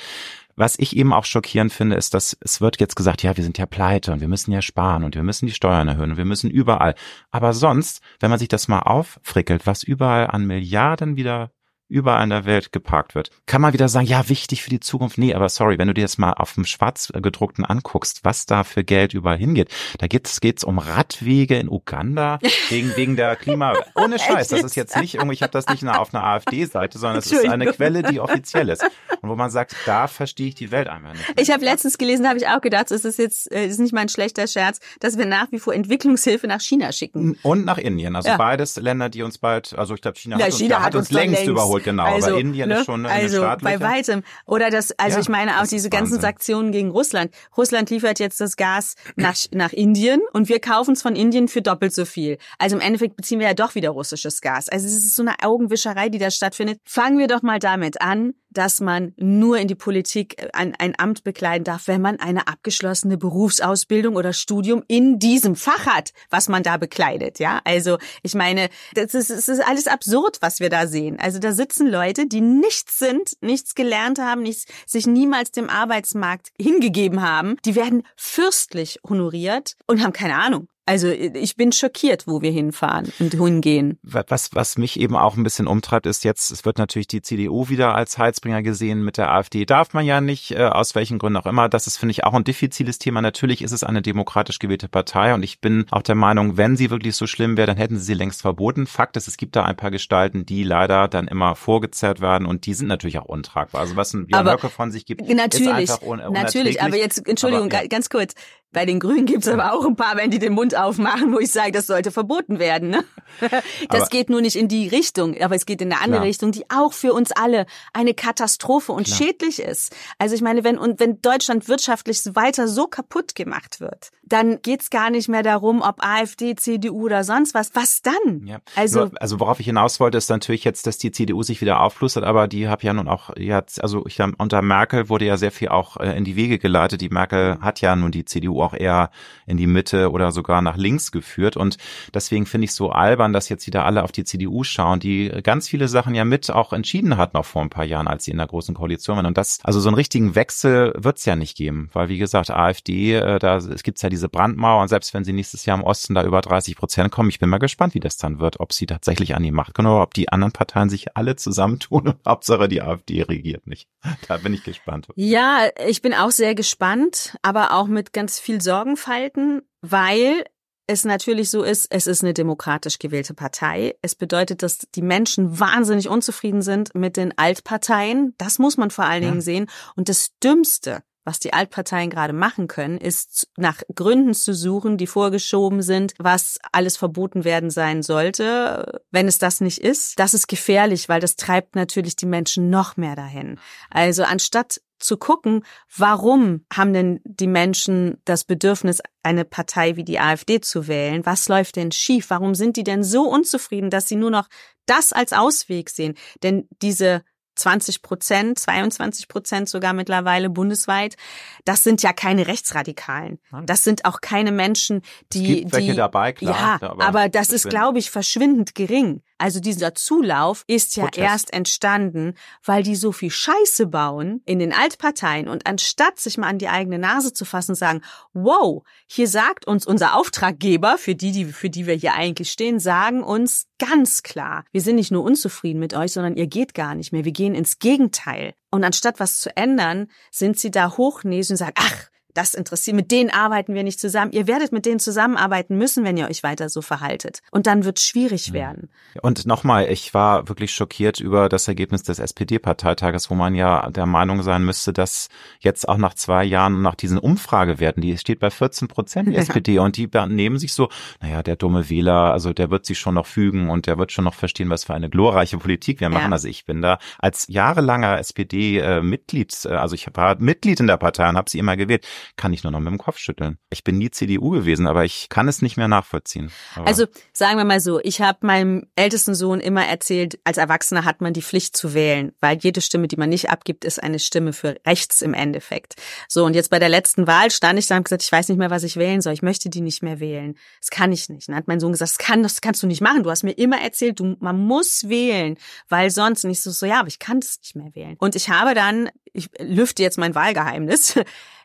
Was ich eben auch schockierend finde, ist, dass es wird jetzt gesagt, ja, wir sind ja pleite und wir müssen ja sparen und wir müssen die Steuern erhöhen und wir müssen überall. Aber sonst, wenn man sich das mal auffrickelt, was überall an Milliarden wieder überall in der Welt geparkt wird. Kann man wieder sagen, ja, wichtig für die Zukunft. Nee, aber sorry, wenn du dir das mal auf dem Schwarzgedruckten anguckst, was da für Geld überall hingeht, da geht's, geht's um Radwege in Uganda wegen, wegen der Klima. Ohne Scheiß, das ist jetzt nicht irgendwie, ich habe das nicht auf einer AfD-Seite, sondern es ist eine Quelle, die offiziell ist. Und wo man sagt, da verstehe ich die Welt einfach nicht. Ich habe letztens gelesen, habe ich auch gedacht, es ist jetzt, es ist nicht mal ein schlechter Scherz, dass wir nach wie vor Entwicklungshilfe nach China schicken. Und nach Indien. Also ja. beides Länder, die uns bald, also ich glaube, China, ja, hat, China uns, hat, uns, längst, längst überholt geholt, genau. Also, aber Indien ne? ist schon eine Also bei weitem. Oder das, also ja, ich meine auch diese ganzen Sanktionen gegen Russland. Russland liefert jetzt das Gas nach, nach Indien und wir kaufen es von Indien für doppelt so viel. Also im Endeffekt beziehen wir ja doch wieder russisches Gas. Also es ist so eine Augenwischerei, die da stattfindet. Fangen wir doch mal damit an, dass man nur in die Politik äh, ein, ein Amt bekleiden darf, wenn man eine abgeschlossene Berufsausbildung oder Studium in diesem Fach hat, was man da bekleidet. Ja, also ich meine, das ist, das ist alles absurd, was wir da sehen. Also da sitzen Leute, die nichts sind, nichts gelernt haben, nichts, sich niemals dem Arbeitsmarkt hingegeben haben. Die werden fürstlich honoriert und haben keine Ahnung. Also ich bin schockiert, wo wir hinfahren und hingehen. Was, was mich eben auch ein bisschen umtreibt, ist jetzt, es wird natürlich die CDU wieder als Heizbringer gesehen. Mit der AfD darf man ja nicht, äh, aus welchen Gründen auch immer. Das ist, finde ich, auch ein diffiziles Thema. Natürlich ist es eine demokratisch gewählte Partei und ich bin auch der Meinung, wenn sie wirklich so schlimm wäre, dann hätten sie sie längst verboten. Fakt ist, es gibt da ein paar Gestalten, die leider dann immer vorgezerrt werden und die sind natürlich auch untragbar. Also was ein Björn Höcke von sich gibt, natürlich, ist einfach un Natürlich, aber jetzt, Entschuldigung, aber, ja. ganz kurz. Bei den Grünen gibt's aber auch ein paar, wenn die den Mund aufmachen, wo ich sage, das sollte verboten werden. Ne? Das aber, geht nur nicht in die Richtung, aber es geht in eine andere klar. Richtung, die auch für uns alle eine Katastrophe und klar. schädlich ist. Also ich meine, wenn und wenn Deutschland wirtschaftlich weiter so kaputt gemacht wird, dann geht's gar nicht mehr darum, ob AfD, CDU oder sonst was. Was dann? Ja. Also, Nur, also worauf ich hinaus wollte, ist natürlich jetzt, dass die CDU sich wieder aufplustert, aber die habe ja nun auch jetzt, also ich unter Merkel wurde ja sehr viel auch äh, in die Wege geleitet. Die Merkel hat ja nun die CDU auch eher in die Mitte oder sogar nach links geführt. Und deswegen finde ich so albern, dass jetzt wieder alle auf die CDU schauen, die ganz viele Sachen ja mit auch entschieden hat noch vor ein paar Jahren, als sie in der großen Koalition waren. Und das, also so einen richtigen Wechsel wird es ja nicht geben, weil wie gesagt, AfD, äh, da es gibt's ja diese Brandmauer und selbst wenn sie nächstes Jahr im Osten da über 30 Prozent kommen, ich bin mal gespannt, wie das dann wird, ob sie tatsächlich an die Macht kommen oder ob die anderen Parteien sich alle zusammentun und Hauptsache die AfD regiert nicht. Da bin ich gespannt. Ja, ich bin auch sehr gespannt, aber auch mit ganz viel Sorgenfalten, weil es natürlich so ist, es ist eine demokratisch gewählte Partei. Es bedeutet, dass die Menschen wahnsinnig unzufrieden sind mit den Altparteien. Das muss man vor allen Dingen ja. sehen. Und das Dümmste, was die Altparteien gerade machen können, ist nach Gründen zu suchen, die vorgeschoben sind, was alles verboten werden sein sollte, wenn es das nicht ist. Das ist gefährlich, weil das treibt natürlich die Menschen noch mehr dahin. Also anstatt zu gucken, warum haben denn die Menschen das Bedürfnis, eine Partei wie die AfD zu wählen? Was läuft denn schief? Warum sind die denn so unzufrieden, dass sie nur noch das als Ausweg sehen? Denn diese 20 Prozent, 22 Prozent sogar mittlerweile bundesweit. Das sind ja keine Rechtsradikalen. Das sind auch keine Menschen, die, es gibt welche die, dabei, klar. Ja, aber, aber das ist, glaube ich, verschwindend gering. Also dieser Zulauf ist ja Protest. erst entstanden, weil die so viel Scheiße bauen in den Altparteien und anstatt sich mal an die eigene Nase zu fassen, sagen, wow, hier sagt uns unser Auftraggeber, für die, die, für die wir hier eigentlich stehen, sagen uns ganz klar, wir sind nicht nur unzufrieden mit euch, sondern ihr geht gar nicht mehr. Wir gehen ins Gegenteil. Und anstatt was zu ändern, sind sie da hochnäsig und sagen, ach, das interessiert, mit denen arbeiten wir nicht zusammen. Ihr werdet mit denen zusammenarbeiten müssen, wenn ihr euch weiter so verhaltet. Und dann wird es schwierig werden. Und nochmal, ich war wirklich schockiert über das Ergebnis des SPD-Parteitages, wo man ja der Meinung sein müsste, dass jetzt auch nach zwei Jahren nach diesen Umfragewerten, die steht bei 14 Prozent die SPD und die nehmen sich so, naja, der dumme Wähler, also der wird sich schon noch fügen und der wird schon noch verstehen, was für eine glorreiche Politik wir machen. Ja. Also ich bin da als jahrelanger SPD-Mitglied, äh, also ich war Mitglied in der Partei und habe sie immer gewählt kann ich nur noch mit dem Kopf schütteln. Ich bin nie CDU gewesen, aber ich kann es nicht mehr nachvollziehen. Aber also sagen wir mal so, ich habe meinem ältesten Sohn immer erzählt, als Erwachsener hat man die Pflicht zu wählen, weil jede Stimme, die man nicht abgibt, ist eine Stimme für rechts im Endeffekt. So, und jetzt bei der letzten Wahl stand ich da und gesagt, ich weiß nicht mehr, was ich wählen soll. Ich möchte die nicht mehr wählen. Das kann ich nicht. dann hat mein Sohn gesagt, das, kann, das kannst du nicht machen. Du hast mir immer erzählt, du, man muss wählen, weil sonst nicht so, so, ja, aber ich kann das nicht mehr wählen. Und ich habe dann, ich lüfte jetzt mein Wahlgeheimnis,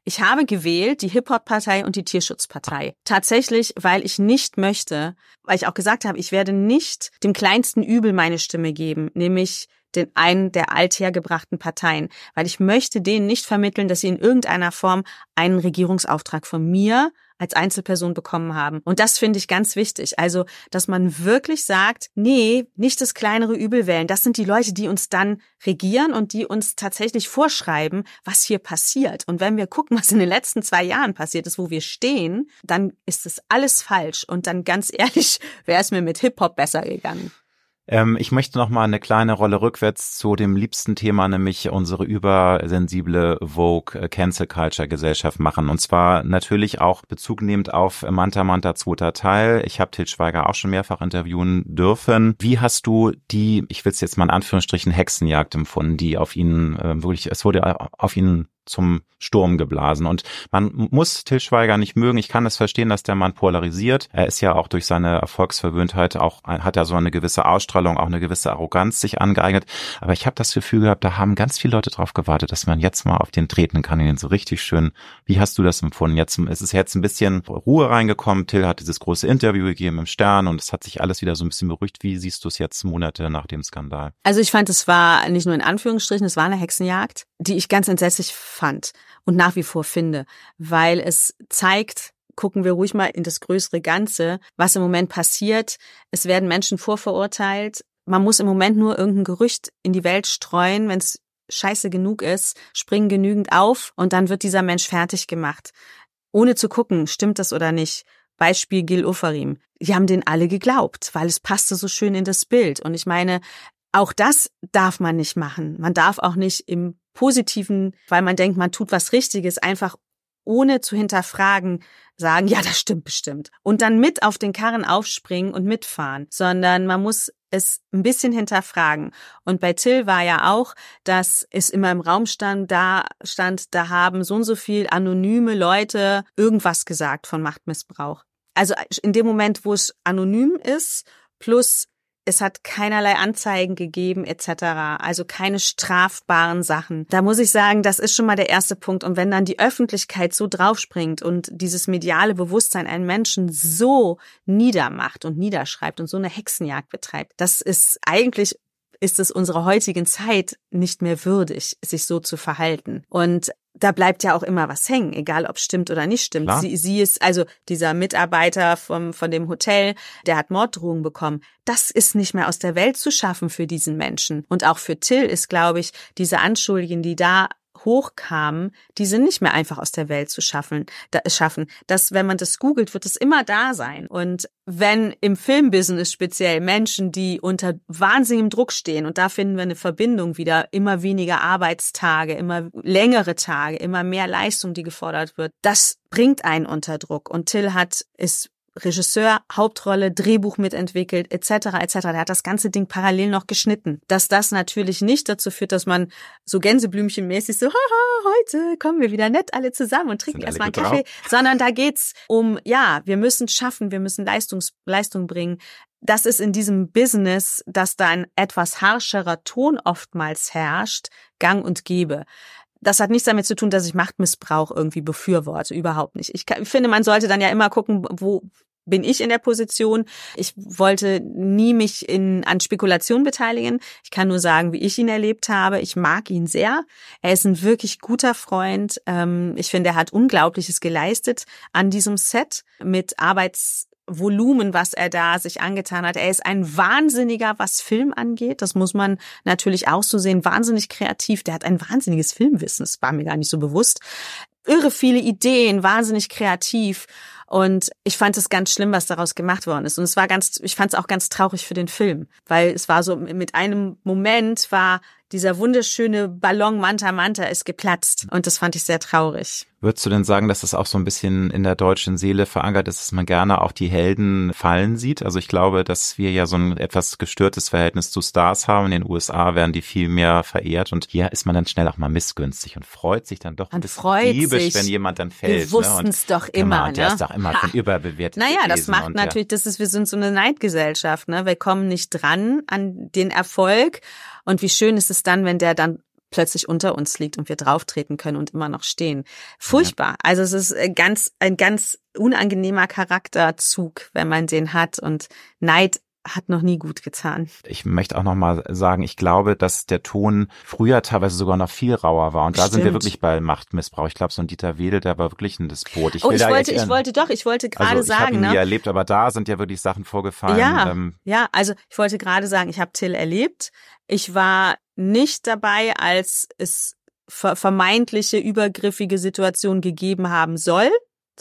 ich habe gewählt die Hip-Hop-Partei und die Tierschutzpartei. Tatsächlich, weil ich nicht möchte, weil ich auch gesagt habe, ich werde nicht dem kleinsten Übel meine Stimme geben, nämlich den einen der althergebrachten Parteien, weil ich möchte denen nicht vermitteln, dass sie in irgendeiner Form einen Regierungsauftrag von mir als Einzelperson bekommen haben. Und das finde ich ganz wichtig. Also, dass man wirklich sagt, nee, nicht das kleinere Übel wählen. Das sind die Leute, die uns dann regieren und die uns tatsächlich vorschreiben, was hier passiert. Und wenn wir gucken, was in den letzten zwei Jahren passiert ist, wo wir stehen, dann ist das alles falsch. Und dann ganz ehrlich, wäre es mir mit Hip-Hop besser gegangen. Ähm, ich möchte noch mal eine kleine Rolle rückwärts zu dem liebsten Thema, nämlich unsere übersensible Vogue Cancel Culture Gesellschaft machen. Und zwar natürlich auch Bezug nehmend auf Manta Manta zweiter Teil. Ich habe Til Schweiger auch schon mehrfach interviewen dürfen. Wie hast du die, ich will es jetzt mal in Anführungsstrichen Hexenjagd empfunden, die auf ihn äh, wirklich, es wurde auf ihn zum Sturm geblasen. Und man muss Till Schweiger nicht mögen. Ich kann es verstehen, dass der Mann polarisiert. Er ist ja auch durch seine Erfolgsverwöhntheit auch, hat er so eine gewisse Ausstrahlung, auch eine gewisse Arroganz sich angeeignet. Aber ich habe das Gefühl gehabt, da haben ganz viele Leute drauf gewartet, dass man jetzt mal auf den treten kann, ihn so richtig schön. Wie hast du das empfunden? Jetzt ist es jetzt ein bisschen Ruhe reingekommen. Till hat dieses große Interview gegeben im Stern und es hat sich alles wieder so ein bisschen beruhigt. Wie siehst du es jetzt Monate nach dem Skandal? Also ich fand, es war nicht nur in Anführungsstrichen, es war eine Hexenjagd, die ich ganz entsetzlich fand und nach wie vor finde, weil es zeigt, gucken wir ruhig mal in das größere Ganze, was im Moment passiert. Es werden Menschen vorverurteilt. Man muss im Moment nur irgendein Gerücht in die Welt streuen, wenn es scheiße genug ist, springen genügend auf und dann wird dieser Mensch fertig gemacht. Ohne zu gucken, stimmt das oder nicht. Beispiel Gil Ofarim. Die haben den alle geglaubt, weil es passte so schön in das Bild. Und ich meine, auch das darf man nicht machen. Man darf auch nicht im positiven, weil man denkt, man tut was Richtiges, einfach ohne zu hinterfragen, sagen, ja, das stimmt bestimmt. Und dann mit auf den Karren aufspringen und mitfahren, sondern man muss es ein bisschen hinterfragen. Und bei Till war ja auch, dass es immer im Raum stand, da stand, da haben so und so viel anonyme Leute irgendwas gesagt von Machtmissbrauch. Also in dem Moment, wo es anonym ist, plus es hat keinerlei Anzeigen gegeben etc. Also keine strafbaren Sachen. Da muss ich sagen, das ist schon mal der erste Punkt. Und wenn dann die Öffentlichkeit so draufspringt und dieses mediale Bewusstsein einen Menschen so niedermacht und niederschreibt und so eine Hexenjagd betreibt, das ist eigentlich ist es unserer heutigen Zeit nicht mehr würdig, sich so zu verhalten. Und da bleibt ja auch immer was hängen, egal ob stimmt oder nicht stimmt. Sie, sie ist, also dieser Mitarbeiter vom, von dem Hotel, der hat Morddrohungen bekommen. Das ist nicht mehr aus der Welt zu schaffen für diesen Menschen. Und auch für Till ist, glaube ich, diese Anschuldigungen, die da hochkamen, die sind nicht mehr einfach aus der Welt zu schaffen. Da, schaffen. Das, wenn man das googelt, wird es immer da sein. Und wenn im Filmbusiness speziell Menschen, die unter wahnsinnigem Druck stehen, und da finden wir eine Verbindung wieder, immer weniger Arbeitstage, immer längere Tage, immer mehr Leistung, die gefordert wird, das bringt einen unter Druck. Und Till hat es Regisseur, Hauptrolle, Drehbuch mitentwickelt, etc. etc. Der hat das ganze Ding parallel noch geschnitten. Dass das natürlich nicht dazu führt, dass man so Gänseblümchenmäßig so, haha, heute kommen wir wieder nett alle zusammen und trinken erstmal einen Kaffee, drauf. sondern da geht's um, ja, wir müssen schaffen, wir müssen Leistungs Leistung bringen. Das ist in diesem Business, dass da ein etwas harscherer Ton oftmals herrscht, gang und gäbe das hat nichts damit zu tun, dass ich Machtmissbrauch irgendwie befürworte, überhaupt nicht. Ich finde, man sollte dann ja immer gucken, wo bin ich in der Position. Ich wollte nie mich in, an Spekulation beteiligen. Ich kann nur sagen, wie ich ihn erlebt habe. Ich mag ihn sehr. Er ist ein wirklich guter Freund. Ähm, ich finde, er hat Unglaubliches geleistet an diesem Set mit Arbeits Volumen, was er da sich angetan hat. Er ist ein Wahnsinniger, was Film angeht. Das muss man natürlich auch so sehen. Wahnsinnig kreativ. Der hat ein wahnsinniges Filmwissen. Das war mir gar nicht so bewusst. Irre viele Ideen, wahnsinnig kreativ. Und ich fand es ganz schlimm, was daraus gemacht worden ist. Und es war ganz, ich fand es auch ganz traurig für den Film, weil es war so, mit einem Moment war dieser wunderschöne Ballon Manta Manta ist geplatzt. Und das fand ich sehr traurig. Würdest du denn sagen, dass das auch so ein bisschen in der deutschen Seele verankert ist, dass man gerne auch die Helden fallen sieht? Also ich glaube, dass wir ja so ein etwas gestörtes Verhältnis zu Stars haben. In den USA werden die viel mehr verehrt und hier ist man dann schnell auch mal missgünstig und freut sich dann doch man ein bisschen diebisch, wenn jemand dann fällt. Wir wussten es ne? doch immer. Und der ne? ist doch immer ha. von überbewertet. Naja, das macht natürlich, das ist, wir sind so eine Neidgesellschaft. Ne? Wir kommen nicht dran an den Erfolg. Und wie schön ist es dann, wenn der dann plötzlich unter uns liegt und wir drauftreten können und immer noch stehen. Furchtbar. Also es ist äh, ganz, ein ganz unangenehmer Charakterzug, wenn man den hat und Neid hat noch nie gut getan. Ich möchte auch noch mal sagen, ich glaube, dass der Ton früher teilweise sogar noch viel rauer war. Und da Stimmt. sind wir wirklich bei Machtmissbrauch. Ich glaube, so ein Dieter Wedel, der war wirklich ein Despot. Ich, oh, ich wollte, ich wollte doch, ich wollte gerade also, sagen. Ich habe ihn ne? nie erlebt, aber da sind ja wirklich Sachen vorgefallen. Ja, ähm, ja, also ich wollte gerade sagen, ich habe Till erlebt. Ich war nicht dabei, als es vermeintliche übergriffige Situation gegeben haben soll.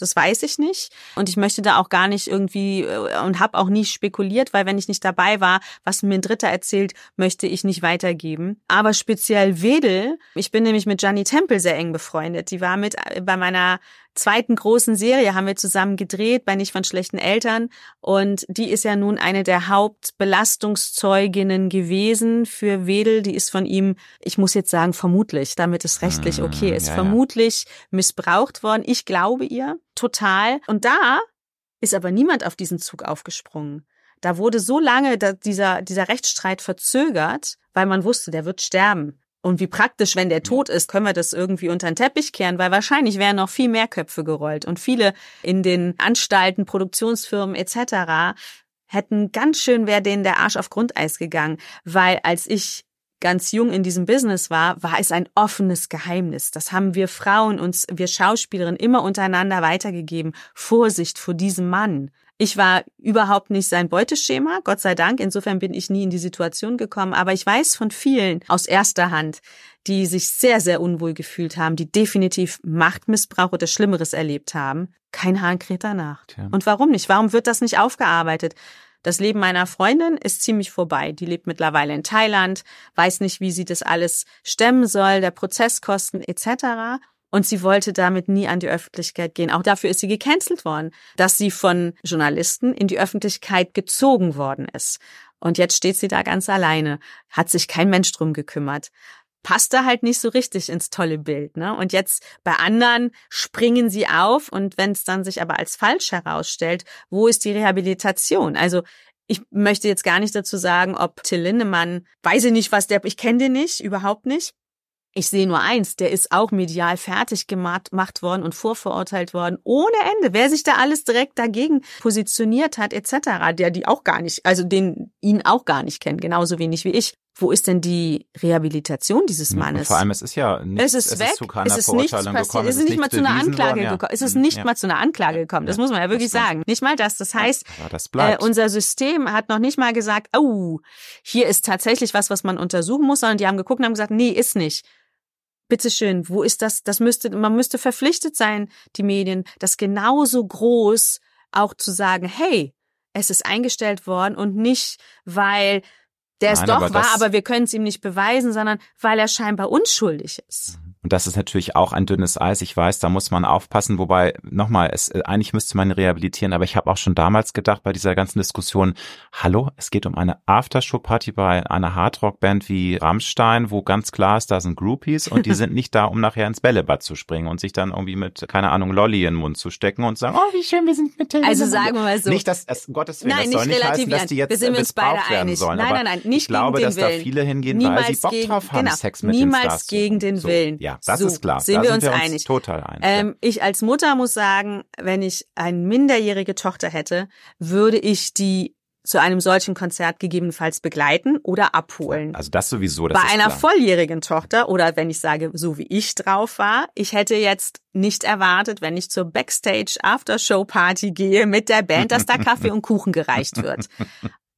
Das weiß ich nicht. Und ich möchte da auch gar nicht irgendwie äh, und habe auch nie spekuliert, weil wenn ich nicht dabei war, was mir ein Dritter erzählt, möchte ich nicht weitergeben. Aber speziell Wedel, ich bin nämlich mit Gianni Temple sehr eng befreundet. Die war mit äh, bei meiner zweiten großen Serie haben wir zusammen gedreht bei Nicht von schlechten Eltern und die ist ja nun eine der Hauptbelastungszeuginnen gewesen für Wedel. Die ist von ihm, ich muss jetzt sagen, vermutlich, damit es rechtlich ah, okay ist, ja, vermutlich ja. missbraucht worden. Ich glaube ihr total. Und da ist aber niemand auf diesen Zug aufgesprungen. Da wurde so lange dieser, dieser Rechtsstreit verzögert, weil man wusste, der wird sterben. Und wie praktisch, wenn der tot ist, können wir das irgendwie unter den Teppich kehren, weil wahrscheinlich wären noch viel mehr Köpfe gerollt und viele in den Anstalten, Produktionsfirmen etc. hätten ganz schön wäre denen der Arsch auf Grundeis gegangen, weil als ich ganz jung in diesem Business war, war es ein offenes Geheimnis. Das haben wir Frauen uns, wir Schauspielerinnen immer untereinander weitergegeben. Vorsicht vor diesem Mann. Ich war überhaupt nicht sein Beuteschema, Gott sei Dank. Insofern bin ich nie in die Situation gekommen. Aber ich weiß von vielen aus erster Hand, die sich sehr, sehr unwohl gefühlt haben, die definitiv Machtmissbrauch oder Schlimmeres erlebt haben. Kein Hahn kräht danach. Tja. Und warum nicht? Warum wird das nicht aufgearbeitet? Das Leben meiner Freundin ist ziemlich vorbei. Die lebt mittlerweile in Thailand, weiß nicht, wie sie das alles stemmen soll, der Prozesskosten etc. Und sie wollte damit nie an die Öffentlichkeit gehen. Auch dafür ist sie gecancelt worden, dass sie von Journalisten in die Öffentlichkeit gezogen worden ist. Und jetzt steht sie da ganz alleine, hat sich kein Mensch drum gekümmert. Passt da halt nicht so richtig ins tolle Bild, ne? Und jetzt bei anderen springen sie auf und wenn es dann sich aber als falsch herausstellt, wo ist die Rehabilitation? Also ich möchte jetzt gar nicht dazu sagen, ob Till Lindemann, weiß ich nicht, was der, ich kenne den nicht, überhaupt nicht. Ich sehe nur eins, der ist auch medial fertig gemacht worden und vorverurteilt worden, ohne Ende. Wer sich da alles direkt dagegen positioniert hat, etc., der die auch gar nicht, also den ihn auch gar nicht kennt, genauso wenig wie ich. Wo ist denn die Rehabilitation dieses Mannes? vor allem, es ist ja nichts, es ist es weg, ist zu keiner es ist nichts passiert, gekommen, es ist nicht mal zu einer Anklage worden, gekommen, es ist nicht ja. mal zu einer Anklage gekommen, das ja, muss man ja wirklich sagen. Nicht mal das, das heißt, das äh, unser System hat noch nicht mal gesagt, oh, hier ist tatsächlich was, was man untersuchen muss, sondern die haben geguckt und haben gesagt, nee, ist nicht bitteschön, wo ist das? Das müsste, man müsste verpflichtet sein, die Medien, das genauso groß auch zu sagen, hey, es ist eingestellt worden und nicht, weil der es doch aber war, aber wir können es ihm nicht beweisen, sondern weil er scheinbar unschuldig ist. Und das ist natürlich auch ein dünnes Eis. Ich weiß, da muss man aufpassen. Wobei, nochmal, es, äh, eigentlich müsste man rehabilitieren. Aber ich habe auch schon damals gedacht bei dieser ganzen Diskussion, hallo, es geht um eine Aftershow-Party bei einer Hardrock-Band wie Rammstein, wo ganz klar ist, da sind Groupies und die sind nicht da, um nachher ins Bällebad zu springen und sich dann irgendwie mit, keine Ahnung, Lolli in den Mund zu stecken und sagen, oh, wie schön, wir sind mit Also sagen wir mal so. Nicht, dass, es, Gottes Willen, nein, das soll nicht heißen, dass die jetzt wir sind uns beide einig. Sollen, nein, nein, nein, nicht ich glaube, dass Willen. da viele hingehen, Niemals weil sie Bock gegen, drauf haben, genau, Sex mit Niemals gegen den so. Willen. Ja, Ja, das so, ist klar. Sind da wir sind uns wir uns einig. total einig. Ähm, ich als Mutter muss sagen, wenn ich eine minderjährige Tochter hätte, würde ich die zu einem solchen Konzert gegebenenfalls begleiten oder abholen. also das sowieso, das Bei einer klar. volljährigen Tochter oder wenn ich sage, so wie ich drauf war, ich hätte jetzt nicht erwartet, wenn ich zur Backstage Aftershow Party gehe mit der Band, dass da Kaffee und Kuchen gereicht wird.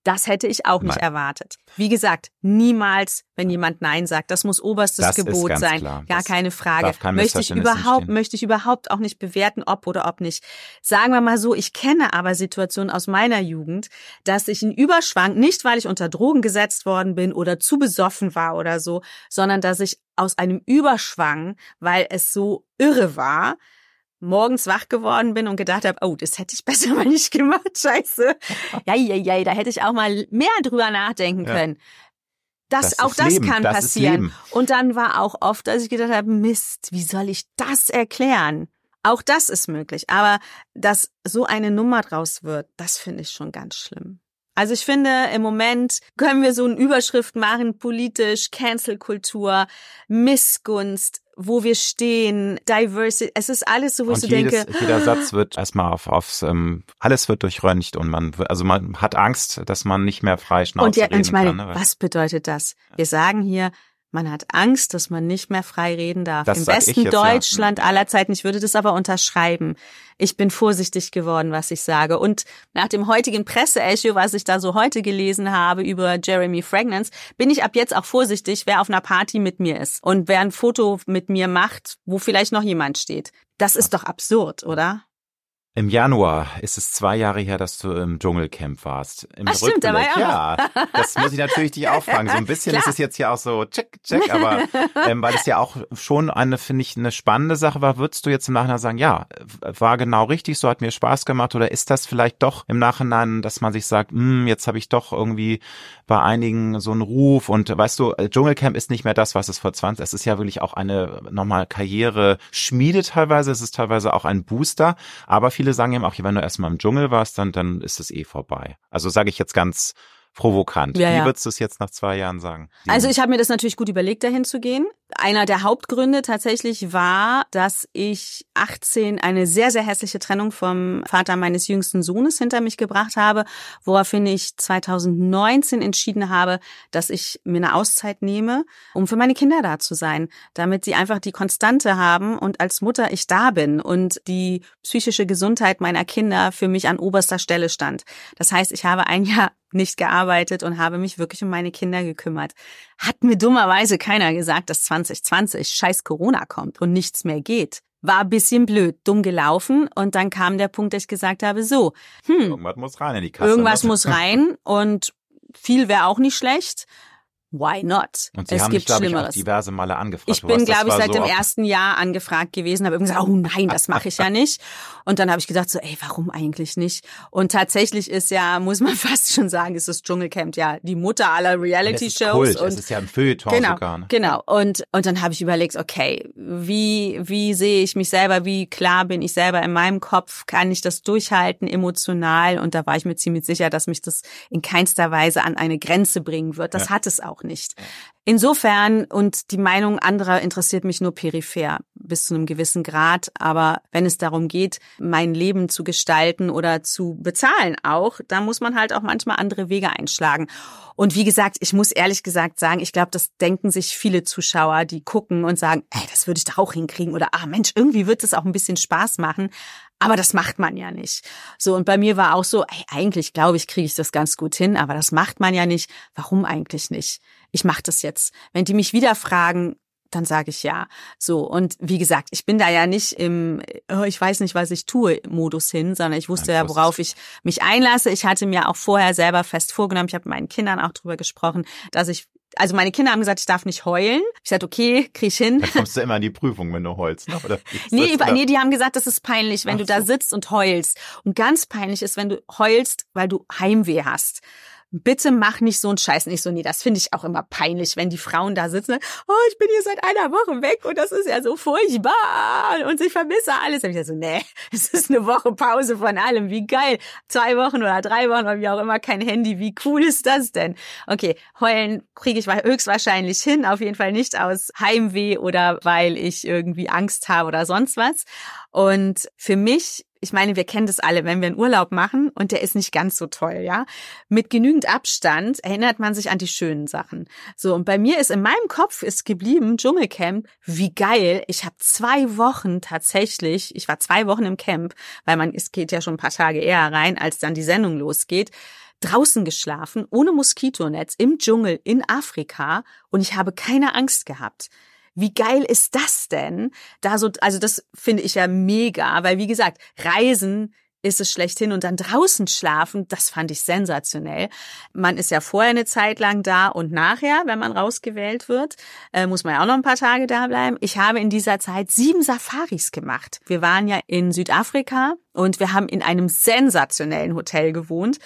Das hätte ich auch nicht Nein. erwartet. Wie gesagt, niemals, wenn jemand Nein sagt, das muss oberstes Das Gebot sein. klar. Gar Das keine Frage. Möchte ich überhaupt, möchte ich überhaupt auch nicht bewerten, ob oder ob nicht. Sagen wir mal so, ich kenne aber Situationen aus meiner Jugend, dass ich einen Überschwang, nicht weil ich unter Drogen gesetzt worden bin oder zu besoffen war oder so, sondern dass ich aus einem Überschwang, weil es so irre war, morgens wach geworden bin und gedacht habe, oh, das hätte ich besser mal nicht gemacht, scheiße. Ja, ja, ja, da hätte ich auch mal mehr drüber nachdenken Ja. können. Das, Das auch das Leben, kann das passieren. Und dann war auch oft, dass ich gedacht habe, Mist, wie soll ich das erklären? Auch das ist möglich. Aber dass so eine Nummer draus wird, das finde ich schon ganz schlimm. Also ich finde, im Moment können wir so eine Überschrift machen, politisch, Cancel-Kultur, Missgunst, wo wir stehen, Diversity. Es ist alles so, wo ich so jedes, denke, jeder Satz wird erstmal auf, aufs, ähm, alles wird durchröntgt und man, also man hat Angst, dass man nicht mehr frei Schnauze Und ja, und ich meine, kann. Ne? Was bedeutet das? Wir sagen hier, man hat Angst, dass man nicht mehr frei reden darf. Das Im besten jetzt, ja. Deutschland aller Zeiten. Ich würde das aber unterschreiben. Ich bin vorsichtig geworden, was ich sage. Und nach dem heutigen Presseecho, was ich da so heute gelesen habe über Jeremy Fragrance, bin ich ab jetzt auch vorsichtig, wer auf einer Party mit mir ist und wer ein Foto mit mir macht, wo vielleicht noch jemand steht. Das ist doch absurd, oder? Im Januar ist es zwei Jahre her, dass du im Dschungelcamp warst. Im Ach, stimmt, da war Rückblick, ich auch ja. Das muss ich natürlich dich auffragen. So ein bisschen Klar. ist es jetzt ja auch so check, check, aber ähm, weil es ja auch schon eine, finde ich, eine spannende Sache war, würdest du jetzt im Nachhinein sagen, ja, war genau richtig, so hat mir Spaß gemacht oder ist das vielleicht doch im Nachhinein, dass man sich sagt, hm, jetzt habe ich doch irgendwie bei einigen so einen Ruf und weißt du, äh, Dschungelcamp ist nicht mehr das, was es vor 20, es ist ja wirklich auch eine nochmal Karriere Schmiede teilweise, es ist teilweise auch ein Booster, aber viele sagen eben auch, wenn du erstmal im Dschungel warst, dann, dann ist es eh vorbei. Also sage ich jetzt ganz provokant. Ja, Wie ja. würdest du es jetzt nach zwei Jahren sagen? Also ich habe mir das natürlich gut überlegt, dahin zu gehen. Einer der Hauptgründe tatsächlich war, dass ich 18 eine sehr, sehr hässliche Trennung vom Vater meines jüngsten Sohnes hinter mich gebracht habe, woraufhin ich 2019 entschieden habe, dass ich mir eine Auszeit nehme, um für meine Kinder da zu sein, damit sie einfach die Konstante haben und als Mutter ich da bin und die psychische Gesundheit meiner Kinder für mich an oberster Stelle stand. Das heißt, ich habe ein Jahr nicht gearbeitet und habe mich wirklich um meine Kinder gekümmert. Hat mir dummerweise keiner gesagt, dass 2020 scheiß Corona kommt und nichts mehr geht. War ein bisschen blöd, dumm gelaufen und dann kam der Punkt, dass ich gesagt habe, so, hm, Irgendwas muss rein in die Kasse. irgendwas ne? muss rein und viel wäre auch nicht schlecht. Why not? Und sie es haben gibt mich, glaube ich, auch diverse Male angefragt. Ich bin, glaube ich, seit so dem ersten Jahr angefragt gewesen, habe irgendwie gesagt, oh nein, das mache ich ja nicht. Und dann habe ich gedacht, so, ey, warum eigentlich nicht? Und tatsächlich ist ja, muss man fast schon sagen, ist das Dschungelcamp ja die Mutter aller Reality-Shows. Und Es ist ja ein Feuilleton genau, sogar. Ne? genau. Und und dann habe ich überlegt, okay, wie wie sehe ich mich selber? Wie klar bin ich selber in meinem Kopf? Kann ich das durchhalten emotional? Und da war ich mir ziemlich sicher, dass mich das in keinster Weise an eine Grenze bringen wird. Das Ja. hat es auch nicht. Insofern und die Meinung anderer interessiert mich nur peripher bis zu einem gewissen Grad. Aber wenn es darum geht, mein Leben zu gestalten oder zu bezahlen auch, da muss man halt auch manchmal andere Wege einschlagen. Und wie gesagt, ich muss ehrlich gesagt sagen, ich glaube, das denken sich viele Zuschauer, die gucken und sagen, ey, das würde ich doch auch hinkriegen oder ah Mensch, irgendwie wird es auch ein bisschen Spaß machen. Aber das macht man ja nicht. So, und bei mir war auch so, ey, eigentlich glaube ich, kriege ich das ganz gut hin, aber das macht man ja nicht. Warum eigentlich nicht? Ich mache das jetzt. Wenn die mich wieder fragen, dann sage ich ja. So, und wie gesagt, ich bin da ja nicht im, oh, ich weiß nicht, was ich tue, Modus hin, sondern ich wusste ja, worauf ich mich einlasse. Ich hatte mir auch vorher selber fest vorgenommen, ich habe mit meinen Kindern auch drüber gesprochen, dass ich, also meine Kinder haben gesagt, ich darf nicht heulen. Ich sagte, okay, krieg ich hin. Dann kommst du immer in die Prüfung, wenn du heulst, ne? Oder Nee, über- da? nee, die haben gesagt, das ist peinlich, wenn Ach du da so. sitzt und heulst. Und ganz peinlich ist, wenn du heulst, weil du Heimweh hast. Bitte mach nicht so einen Scheiß. Nicht so, nee, das finde ich auch immer peinlich, wenn die Frauen da sitzen, oh, ich bin hier seit einer Woche weg und das ist ja so furchtbar und ich vermisse alles. Und ich so, nee, es ist eine Woche Pause von allem, wie geil. Zwei Wochen oder drei Wochen oder wie auch immer, kein Handy, wie cool ist das denn? Okay, heulen kriege ich höchstwahrscheinlich hin, auf jeden Fall nicht aus Heimweh oder weil ich irgendwie Angst habe oder sonst was. Und für mich ich meine, wir kennen das alle, wenn wir einen Urlaub machen und der ist nicht ganz so toll, ja. Mit genügend Abstand erinnert man sich an die schönen Sachen. So, und bei mir ist in meinem Kopf ist geblieben, Dschungelcamp, wie geil. Ich habe zwei Wochen tatsächlich, ich war zwei Wochen im Camp, weil man, es geht ja schon ein paar Tage eher rein, als dann die Sendung losgeht draußen geschlafen, ohne Moskitonetz, im Dschungel, in Afrika und ich habe keine Angst gehabt. Wie geil ist das denn? Da so, also das finde ich ja mega, weil wie gesagt, Reisen ist es schlechthin und dann draußen schlafen, das fand ich sensationell. Man ist ja vorher eine Zeit lang da und nachher, wenn man rausgewählt wird, äh, muss man ja auch noch ein paar Tage da bleiben. Ich habe in dieser Zeit sieben Safaris gemacht. Wir waren ja in Südafrika und wir haben in einem sensationellen Hotel gewohnt.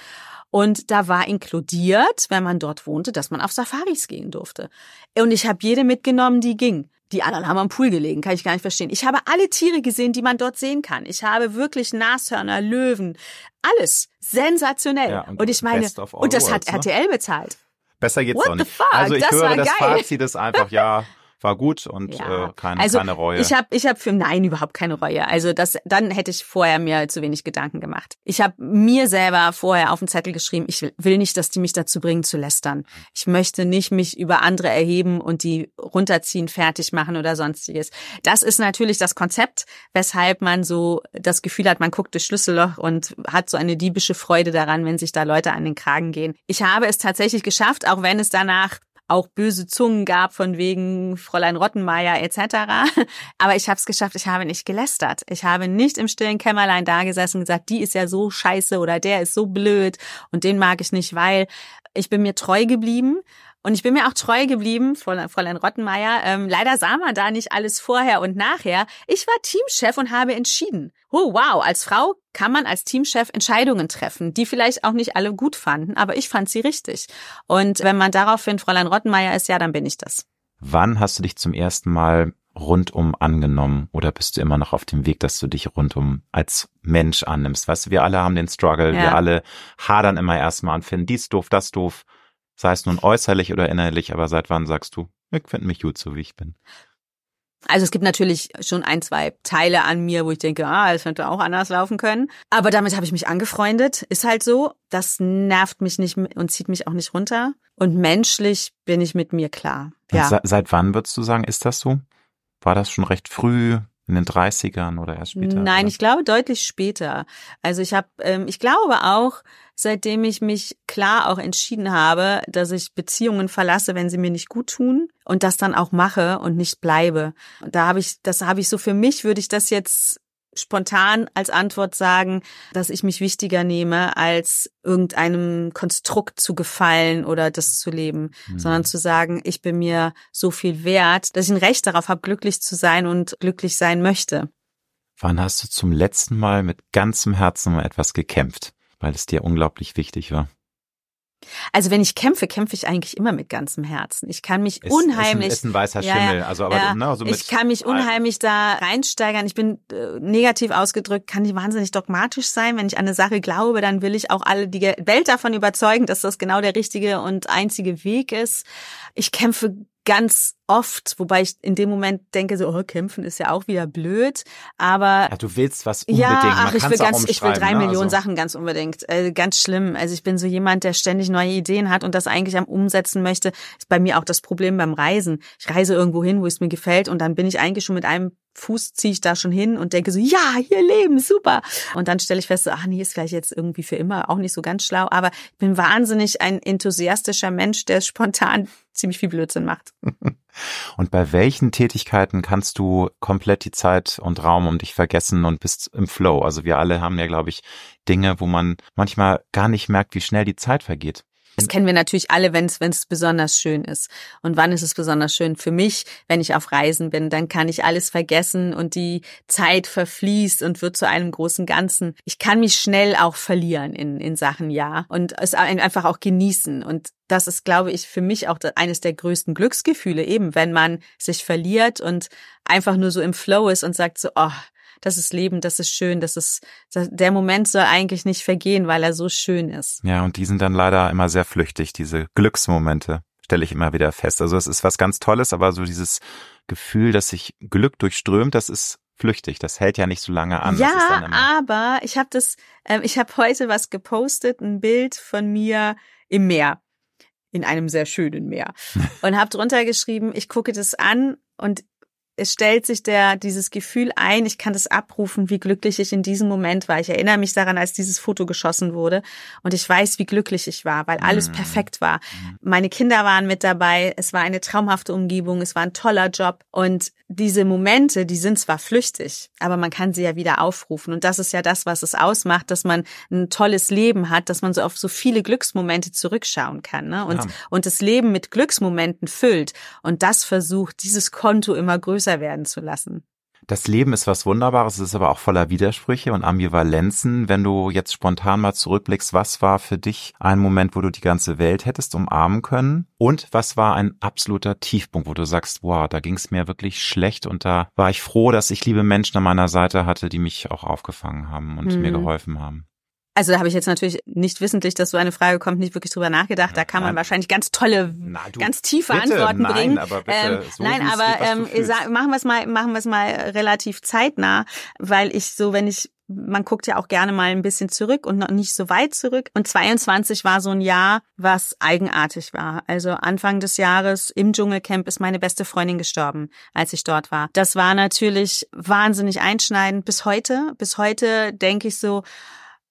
Und da war inkludiert, wenn man dort wohnte, dass man auf Safaris gehen durfte. Und ich habe jede mitgenommen, die ging. Die anderen haben am Pool gelegen, kann ich gar nicht verstehen. Ich habe alle Tiere gesehen, die man dort sehen kann. Ich habe wirklich Nashörner, Löwen, alles sensationell. Ja, und, und, ich meine, und das hat RTL ne? bezahlt. Besser geht's What doch nicht. Also ich das höre, das Fazit ist einfach, ja, war gut und ja. äh, keine, also keine Reue. Ich habe ich hab für nein überhaupt keine Reue. Also das dann hätte ich vorher mir zu wenig Gedanken gemacht. Ich habe mir selber vorher auf den Zettel geschrieben, ich will, will nicht, dass die mich dazu bringen zu lästern. Ich möchte nicht mich über andere erheben und die runterziehen, fertig machen oder sonstiges. Das ist natürlich das Konzept, weshalb man so das Gefühl hat, man guckt durch Schlüsselloch und hat so eine diebische Freude daran, wenn sich da Leute an den Kragen gehen. Ich habe es tatsächlich geschafft, auch wenn es danach auch böse Zungen gab von wegen Fräulein Rottenmeier etc. Aber ich habe es geschafft, ich habe nicht gelästert. Ich habe nicht im stillen Kämmerlein da gesessen und gesagt, die ist ja so scheiße oder der ist so blöd und den mag ich nicht, weil ich bin mir treu geblieben und ich bin mir auch treu geblieben, Fräulein Rottenmeier. Ähm, leider sah man da nicht alles vorher und nachher. Ich war Teamchef und habe entschieden. Oh wow, als Frau kann man als Teamchef Entscheidungen treffen, die vielleicht auch nicht alle gut fanden, aber ich fand sie richtig. Und wenn man daraufhin Fräulein Rottenmeier ist, ja, dann bin ich das. Wann hast du dich zum ersten Mal rundum angenommen oder bist du immer noch auf dem Weg, dass du dich rundum als Mensch annimmst? Weißt du, wir alle haben den Struggle, ja. wir alle hadern immer erstmal und finden dies doof, das doof. Sei es nun äußerlich oder innerlich, aber seit wann sagst du, ich finde mich gut, so wie ich bin? Also es gibt natürlich schon ein, zwei Teile an mir, wo ich denke, ah, es könnte auch anders laufen können. Aber damit habe ich mich angefreundet. Ist halt so. Das nervt mich nicht und zieht mich auch nicht runter. Und menschlich bin ich mit mir klar. Ja. Seit, seit wann würdest du sagen, ist das so? War das schon recht früh? In den 30ern oder erst später? Nein, oder? ich glaube deutlich später. Also ich habe, ähm, ich glaube auch, seitdem ich mich klar auch entschieden habe, dass ich Beziehungen verlasse, wenn sie mir nicht gut tun und das dann auch mache und nicht bleibe. Und da habe ich, das habe ich so für mich, würde ich das jetzt spontan als Antwort sagen, dass ich mich wichtiger nehme, als irgendeinem Konstrukt zu gefallen oder das zu leben, mhm. sondern zu sagen, ich bin mir so viel wert, dass ich ein Recht darauf habe, glücklich zu sein und glücklich sein möchte. Wann hast du zum letzten Mal mit ganzem Herzen um etwas gekämpft, weil es dir unglaublich wichtig war? Also wenn ich kämpfe, kämpfe ich eigentlich immer mit ganzem Herzen. Ich kann mich ist, unheimlich. Ist ein, ist ein weißer Schimmel. Ja, also aber ja, ne, also ich kann mich unheimlich da reinsteigern. Ich bin äh, negativ ausgedrückt, kann ich wahnsinnig dogmatisch sein. Wenn ich an eine Sache glaube, dann will ich auch alle die Welt davon überzeugen, dass das genau der richtige und einzige Weg ist. Ich kämpfe ganz oft, wobei ich in dem Moment denke, so, oh, kämpfen ist ja auch wieder blöd, aber. Ja, du willst was unbedingt. Ja, ach, ich will ganz, ich will drei ne? Millionen also. Sachen ganz unbedingt. Äh, ganz schlimm. Also ich bin so jemand, der ständig neue Ideen hat und das eigentlich am Umsetzen möchte. Ist bei mir auch das Problem beim Reisen. Ich reise irgendwo hin, wo es mir gefällt und dann bin ich eigentlich schon mit einem Fuß ziehe ich da schon hin und denke so, ja, hier leben, super. Und dann stelle ich fest, so, ach nee, ist vielleicht jetzt irgendwie für immer auch nicht so ganz schlau, aber ich bin wahnsinnig ein enthusiastischer Mensch, der spontan ziemlich viel Blödsinn macht. Und bei welchen Tätigkeiten kannst du komplett die Zeit und Raum um dich vergessen und bist im Flow? Also wir alle haben ja, glaube ich, Dinge, wo man manchmal gar nicht merkt, wie schnell die Zeit vergeht. Das kennen wir natürlich alle, wenn es besonders schön ist. Und wann ist es besonders schön? Für mich, wenn ich auf Reisen bin, dann kann ich alles vergessen und die Zeit verfließt und wird zu einem großen Ganzen. Ich kann mich schnell auch verlieren in in Sachen ja und es einfach auch genießen und das ist, glaube ich, für mich auch eines der größten Glücksgefühle, eben wenn man sich verliert und einfach nur so im Flow ist und sagt so, oh, das ist Leben, das ist schön, das ist, der Moment soll eigentlich nicht vergehen, weil er so schön ist. Ja, und die sind dann leider immer sehr flüchtig, diese Glücksmomente, stelle ich immer wieder fest. Also es ist was ganz Tolles, aber so dieses Gefühl, dass sich Glück durchströmt, das ist flüchtig. Das hält ja nicht so lange an. Ja, aber ich habe das, äh, ich habe heute was gepostet, ein Bild von mir im Meer, in einem sehr schönen Meer, und habe drunter geschrieben, ich gucke das an und es stellt sich der, dieses Gefühl ein, ich kann das abrufen, wie glücklich ich in diesem Moment war. Ich erinnere mich daran, als dieses Foto geschossen wurde und ich weiß, wie glücklich ich war, weil alles mhm. perfekt war. Mhm. Meine Kinder waren mit dabei, es war eine traumhafte Umgebung, es war ein toller Job und diese Momente, die sind zwar flüchtig, aber man kann sie ja wieder aufrufen und das ist ja das, was es ausmacht, dass man ein tolles Leben hat, dass man so auf so viele Glücksmomente zurückschauen kann ne? und, ja. und das Leben mit Glücksmomenten füllt und das versucht, dieses Konto immer größer größer werden zu lassen. Das Leben ist was Wunderbares, es ist aber auch voller Widersprüche und Ambivalenzen. Wenn du jetzt spontan mal zurückblickst, was war für dich ein Moment, wo du die ganze Welt hättest umarmen können? Und was war ein absoluter Tiefpunkt, wo du sagst, wow, da ging es mir wirklich schlecht und da war ich froh, dass ich liebe Menschen an meiner Seite hatte, die mich auch aufgefangen haben und mhm. mir geholfen haben? Also da habe ich jetzt natürlich nicht wissentlich, dass so eine Frage kommt, nicht wirklich drüber nachgedacht. Da kann man wahrscheinlich ganz tolle, Na, du, ganz tiefe bitte, Antworten nein, bringen. Aber bitte, ähm, so nein, aber ähm, machen wir es mal, machen wir es mal relativ zeitnah, weil ich so, wenn ich man guckt ja auch gerne mal ein bisschen zurück und noch nicht so weit zurück. Und 22 war so ein Jahr, was eigenartig war. Also Anfang des Jahres im Dschungelcamp ist meine beste Freundin gestorben, als ich dort war. Das war natürlich wahnsinnig einschneidend bis heute. Bis heute denke ich so,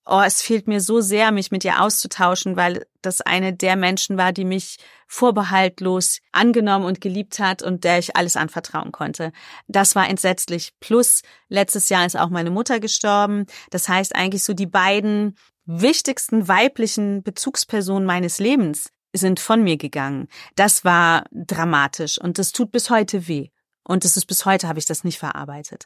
oh, es fehlt mir so sehr, mich mit ihr auszutauschen, weil das eine der Menschen war, die mich vorbehaltlos angenommen und geliebt hat und der ich alles anvertrauen konnte. Das war entsetzlich. Plus letztes Jahr ist auch meine Mutter gestorben. Das heißt eigentlich so die beiden wichtigsten weiblichen Bezugspersonen meines Lebens sind von mir gegangen. Das war dramatisch und das tut bis heute weh. Und es ist bis heute habe ich das nicht verarbeitet.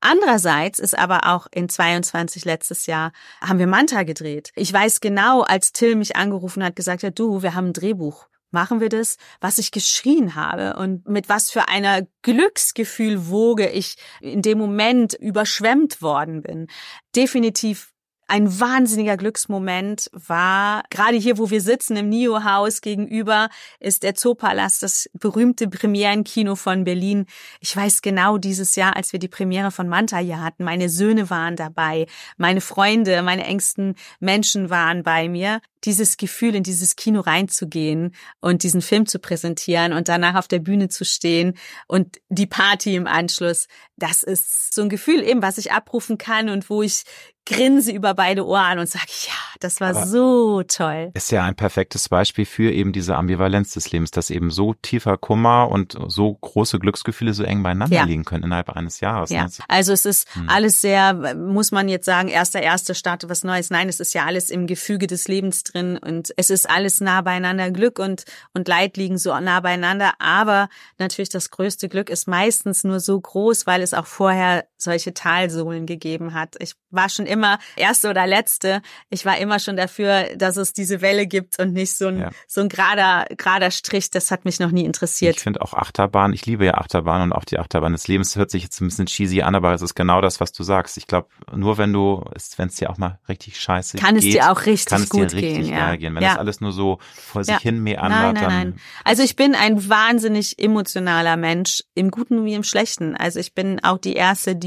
Andererseits ist aber auch in 22 letztes Jahr haben wir Manta gedreht. Ich weiß genau, als Till mich angerufen hat, gesagt hat, du, wir haben ein Drehbuch. Machen wir das, was ich geschrien habe und mit was für einer Glücksgefühlwoge ich in dem Moment überschwemmt worden bin. Definitiv ein wahnsinniger Glücksmoment war, gerade hier, wo wir sitzen, im NIO-Haus gegenüber, ist der Zoopalast, das berühmte Premierenkino von Berlin. Ich weiß genau dieses Jahr, als wir die Premiere von Manta hier hatten, meine Söhne waren dabei, meine Freunde, meine engsten Menschen waren bei mir dieses Gefühl, in dieses Kino reinzugehen und diesen Film zu präsentieren und danach auf der Bühne zu stehen und die Party im Anschluss, das ist so ein Gefühl eben, was ich abrufen kann und wo ich grinse über beide Ohren und sage, ja, das war Aber so toll. Ist ja ein perfektes Beispiel für eben diese Ambivalenz des Lebens, dass eben so tiefer Kummer und so große Glücksgefühle so eng beieinander ja. liegen können innerhalb eines Jahres. Ja. Ne? Also es ist hm. alles sehr, muss man jetzt sagen, erster, erster Start was Neues. Nein, es ist ja alles im Gefüge des Lebens drin drin und es ist alles nah beieinander. Glück und, und Leid liegen so nah beieinander. Aber natürlich das größte Glück ist meistens nur so groß, weil es auch vorher solche Talsohlen gegeben hat. Ich war schon immer erste oder letzte. Ich war immer schon dafür, dass es diese Welle gibt und nicht so ein, ja. so ein gerader, gerader Strich. Das hat mich noch nie interessiert. Ich finde auch Achterbahn. Ich liebe ja Achterbahn und auch die Achterbahn des Lebens hört sich jetzt ein bisschen cheesy an, aber es ist genau das, was du sagst. Ich glaube, nur wenn du, wenn es dir auch mal richtig scheiße kann geht, es dir auch richtig kann es gut dir richtig gehen, ja. gehen. Wenn ja. das alles nur so vor sich ja. hin meandert, nein, nein, nein. Also ich bin ein wahnsinnig emotionaler Mensch, im Guten wie im Schlechten. Also ich bin auch die Erste, die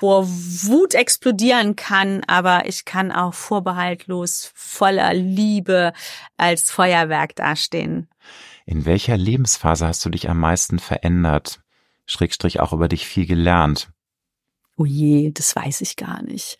vor Wut explodieren kann, aber ich kann auch vorbehaltlos voller Liebe als Feuerwerk dastehen. In welcher Lebensphase hast du dich am meisten verändert? Schrägstrich auch über dich viel gelernt? Oh je, das weiß ich gar nicht.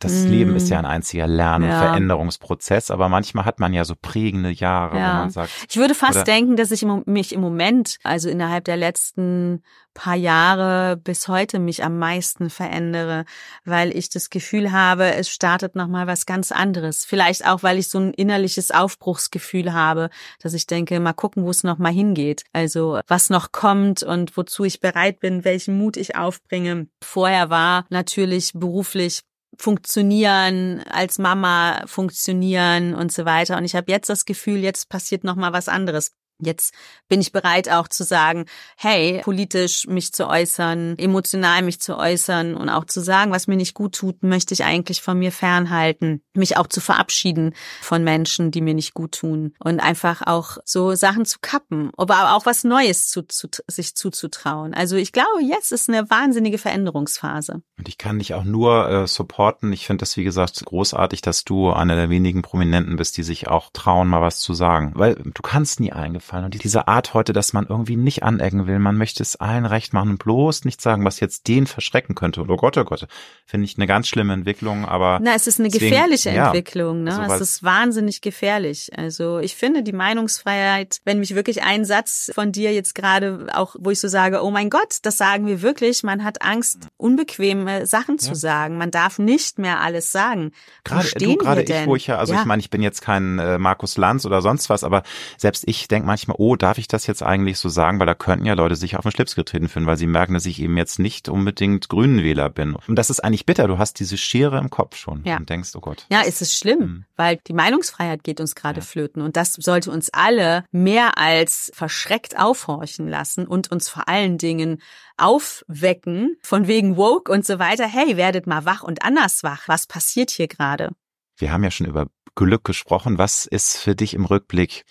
Das mm. Leben ist ja ein einziger Lern- und ja. Veränderungsprozess, aber manchmal hat man ja so prägende Jahre, ja. wo man sagt. Ich würde fast denken, dass ich mich im Moment, also innerhalb der letzten paar Jahre bis heute mich am meisten verändere, weil ich das Gefühl habe, es startet nochmal was ganz anderes. Vielleicht auch, weil ich so ein innerliches Aufbruchsgefühl habe, dass ich denke, mal gucken, wo es nochmal hingeht. Also was noch kommt und wozu ich bereit bin, welchen Mut ich aufbringe. Vorher war natürlich beruflich funktionieren, als Mama funktionieren und so weiter. Und ich habe jetzt das Gefühl, jetzt passiert noch mal was anderes. Jetzt bin ich bereit auch zu sagen, hey, politisch mich zu äußern, emotional mich zu äußern und auch zu sagen, was mir nicht gut tut, möchte ich eigentlich von mir fernhalten, mich auch zu verabschieden von Menschen, die mir nicht gut tun und einfach auch so Sachen zu kappen, aber auch was Neues zu, zu, sich zuzutrauen. Also ich glaube, jetzt ist eine wahnsinnige Veränderungsphase. Und ich kann dich auch nur äh, supporten. Ich finde das, wie gesagt, großartig, dass du einer der wenigen Prominenten bist, die sich auch trauen, mal was zu sagen, weil du kannst nie eingefallen aufgefallen. Und diese Art heute, dass man irgendwie nicht anecken will, man möchte es allen recht machen und bloß nicht sagen, was jetzt den verschrecken könnte. Oh Gott, oh Gott, finde ich eine ganz schlimme Entwicklung, aber. Na, es ist eine deswegen, gefährliche ja, Entwicklung, ne? Also, es ist wahnsinnig gefährlich. Also ich finde die Meinungsfreiheit, wenn mich wirklich ein Satz von dir jetzt gerade auch, wo ich so sage, oh mein Gott, das sagen wir wirklich, man hat Angst, unbequeme Sachen ja. zu sagen. Man darf nicht mehr alles sagen. Gerade du, gerade ich, wo ich ja, also ja. ich meine, ich bin jetzt kein äh, Markus Lanz oder sonst was, aber selbst ich denke manchmal, manchmal, oh, darf ich das jetzt eigentlich so sagen? Weil da könnten ja Leute sich auf den Schlips getreten finden, weil sie merken, dass ich eben jetzt nicht unbedingt Grünenwähler bin. Und das ist eigentlich bitter. Du hast diese Schere im Kopf schon ja. und denkst, oh Gott. Ja, es ist schlimm, mhm. weil die Meinungsfreiheit geht uns gerade ja. flöten. Und das sollte uns alle mehr als verschreckt aufhorchen lassen und uns vor allen Dingen aufwecken, von wegen woke und so weiter. Hey, werdet mal wach und anders wach. Was passiert hier gerade? Wir haben ja schon über Glück gesprochen. Was ist für dich im Rückblick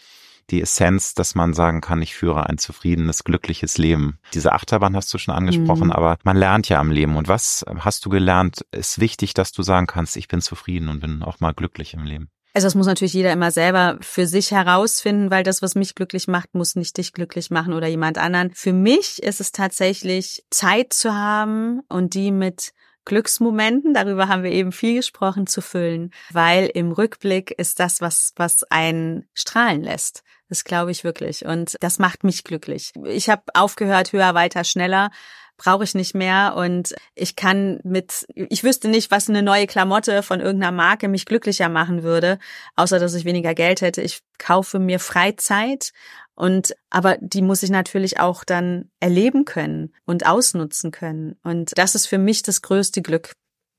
die Essenz, dass man sagen kann, ich führe ein zufriedenes, glückliches Leben. Diese Achterbahn hast du schon angesprochen, mhm. aber man lernt ja am Leben. Und was hast du gelernt? Ist wichtig, dass du sagen kannst, ich bin zufrieden und bin auch mal glücklich im Leben. Also das muss natürlich jeder immer selber für sich herausfinden, weil das, was mich glücklich macht, muss nicht dich glücklich machen oder jemand anderen. Für mich ist es tatsächlich Zeit zu haben und die mit Glücksmomenten, darüber haben wir eben viel gesprochen, zu füllen, weil im Rückblick ist das, was, was einen strahlen lässt. Das glaube ich wirklich. Und das macht mich glücklich. Ich habe aufgehört, höher, weiter, schneller brauche ich nicht mehr und ich kann mit, ich wüsste nicht, was eine neue Klamotte von irgendeiner Marke mich glücklicher machen würde, außer dass ich weniger Geld hätte. Ich kaufe mir Freizeit und aber die muss ich natürlich auch dann erleben können und ausnutzen können. Und das ist für mich das größte Glück.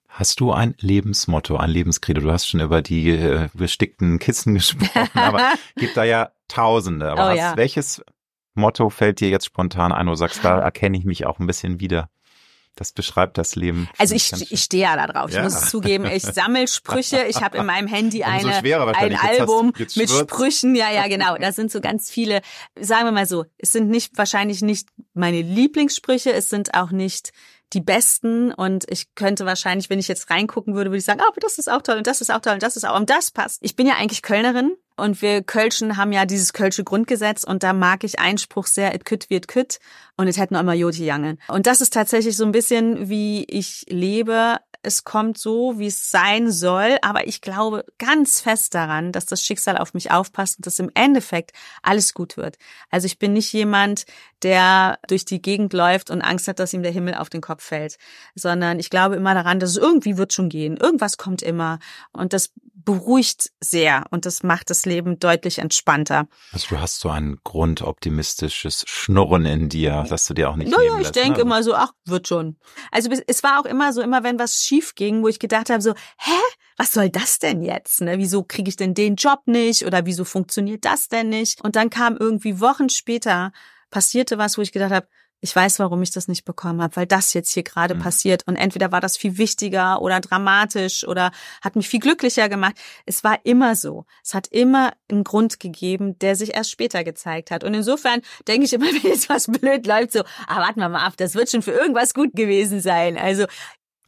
Hast du ein Lebensmotto, ein Lebenskredo? Du hast schon über die äh, bestickten Kissen gesprochen, aber gibt da ja Tausende. Aber oh, hast, ja. welches Motto fällt dir jetzt spontan ein, wo du sagst, da erkenne ich mich auch ein bisschen wieder? Das beschreibt das Leben. Also ich, ich stehe ja da drauf. Ich ja. muss es zugeben, ich sammle Sprüche. Ich habe in meinem Handy eine, ein Album hast, mit Sprüchen. Ja, ja, genau. Da sind so ganz viele, sagen wir mal so, es sind nicht wahrscheinlich nicht meine Lieblingssprüche, es sind auch nicht die besten und ich könnte wahrscheinlich, wenn ich jetzt reingucken würde, würde ich sagen, oh, das ist auch toll und das ist auch toll und das ist auch und das passt. Ich bin ja eigentlich Kölnerin und wir Kölschen haben ja dieses Kölsche Grundgesetz und da mag ich Einspruch sehr, it could wird kütt und es hätten immer Joti Jangen. Und das ist tatsächlich so ein bisschen, wie ich lebe es kommt so, wie es sein soll, aber ich glaube ganz fest daran, dass das Schicksal auf mich aufpasst und dass im Endeffekt alles gut wird. Also ich bin nicht jemand, der durch die Gegend läuft und Angst hat, dass ihm der Himmel auf den Kopf fällt, sondern ich glaube immer daran, dass es irgendwie wird schon gehen. Irgendwas kommt immer und das beruhigt sehr und das macht das Leben deutlich entspannter. Also du hast so ein grundoptimistisches Schnurren in dir, dass du dir auch nicht Naja, ich denke ne? immer so, ach, wird schon. Also es war auch immer so, immer wenn was schief ging, wo ich gedacht habe, so, hä? Was soll das denn jetzt? Ne? Wieso kriege ich denn den Job nicht? Oder wieso funktioniert das denn nicht? Und dann kam irgendwie Wochen später, passierte was, wo ich gedacht habe, ich weiß, warum ich das nicht bekommen habe, weil das jetzt hier gerade mhm. passiert. Und entweder war das viel wichtiger oder dramatisch oder hat mich viel glücklicher gemacht. Es war immer so. Es hat immer einen Grund gegeben, der sich erst später gezeigt hat. Und insofern denke ich immer, wenn jetzt was blöd läuft, so, ah, warten wir mal ab, das wird schon für irgendwas gut gewesen sein. Also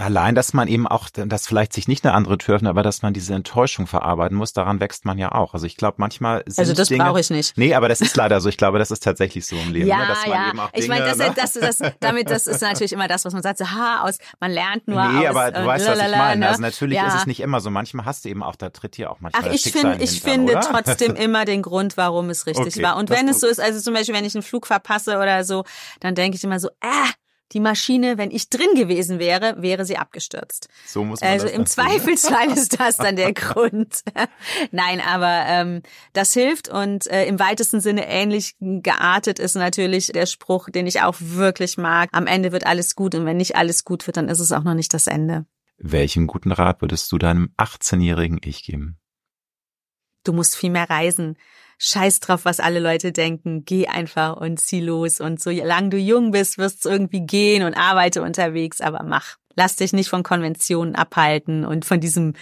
Allein, dass man eben auch, dass vielleicht sich nicht eine andere Tür öffnet, aber dass man diese Enttäuschung verarbeiten muss, daran wächst man ja auch. Also ich glaube, manchmal sind Also das brauche ich nicht. Nee, aber das ist leider so. Ich glaube, das ist tatsächlich so im Leben. Ja, ne? dass man ja. Eben auch ich Dinge, meine, das, ne? das, das, das, damit, das ist natürlich immer das, was man sagt, so, ha, aus, man lernt nur Nee, aus. aber du äh, weißt, was ich meine. ne? Also natürlich ja. ist es nicht immer so. Manchmal hast du eben auch, da tritt dir auch manchmal Ach, ich in ich finde trotzdem immer den Grund, warum es richtig Okay, war. Und wenn es so ist, also zum Beispiel, wenn ich einen Flug verpasse oder so, dann denke ich immer so, ah, die Maschine, wenn ich drin gewesen wäre, wäre sie abgestürzt. So muss man Also das im. Zweifelsfall ist das dann der Grund. Nein, aber ähm, das hilft und äh, im weitesten Sinne ähnlich geartet ist natürlich der Spruch, den ich auch wirklich mag. Am Ende wird alles gut und wenn nicht alles gut wird, dann ist es auch noch nicht das Ende. Welchen guten Rat würdest du deinem 18-jährigen Ich geben? Du musst viel mehr reisen. Scheiß drauf, was alle Leute denken. Geh einfach und zieh los. Und solange du jung bist, wirst du irgendwie gehen und arbeite unterwegs, aber mach. Lass dich nicht von Konventionen abhalten und von diesem,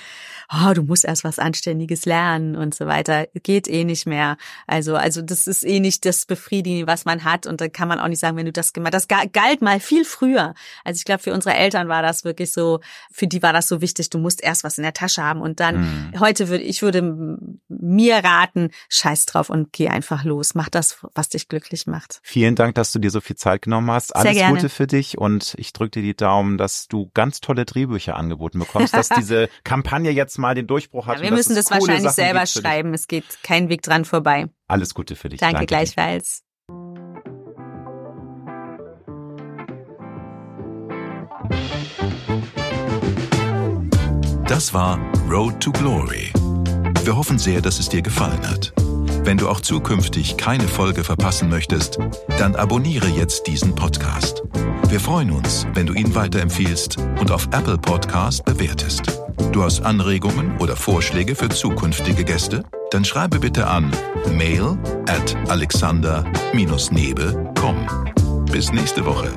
oh, du musst erst was Anständiges lernen und so weiter. Geht eh nicht mehr. Also, also das ist eh nicht das Befriedigen, was man hat. Und da kann man auch nicht sagen, wenn du das gemacht hast. Das ga- galt mal viel früher. Also ich glaube, für unsere Eltern war das wirklich so, für die war das so wichtig, du musst erst was in der Tasche haben und dann Hm. heute würde ich würde mir raten, scheiß drauf und geh einfach los. Mach das, was dich glücklich macht. Vielen Dank, dass du dir so viel Zeit genommen hast. Alles gerne. Gute für dich und ich drücke dir die Daumen, dass du ganz tolle Drehbücher angeboten bekommst, dass diese Kampagne jetzt mal den Durchbruch hat. Ja, wir müssen das wahrscheinlich Sachen selber schreiben. Es geht kein Weg dran vorbei. Alles Gute für dich. Danke, dir. gleichfalls. Das war Road to Glory. Wir hoffen sehr, dass es dir gefallen hat. Wenn du auch zukünftig keine Folge verpassen möchtest, dann abonniere jetzt diesen Podcast. Wir freuen uns, wenn du ihn weiterempfiehlst und auf Apple Podcast bewertest. Du hast Anregungen oder Vorschläge für zukünftige Gäste? Dann schreibe bitte an mail at alexander-nebe.com. Bis nächste Woche.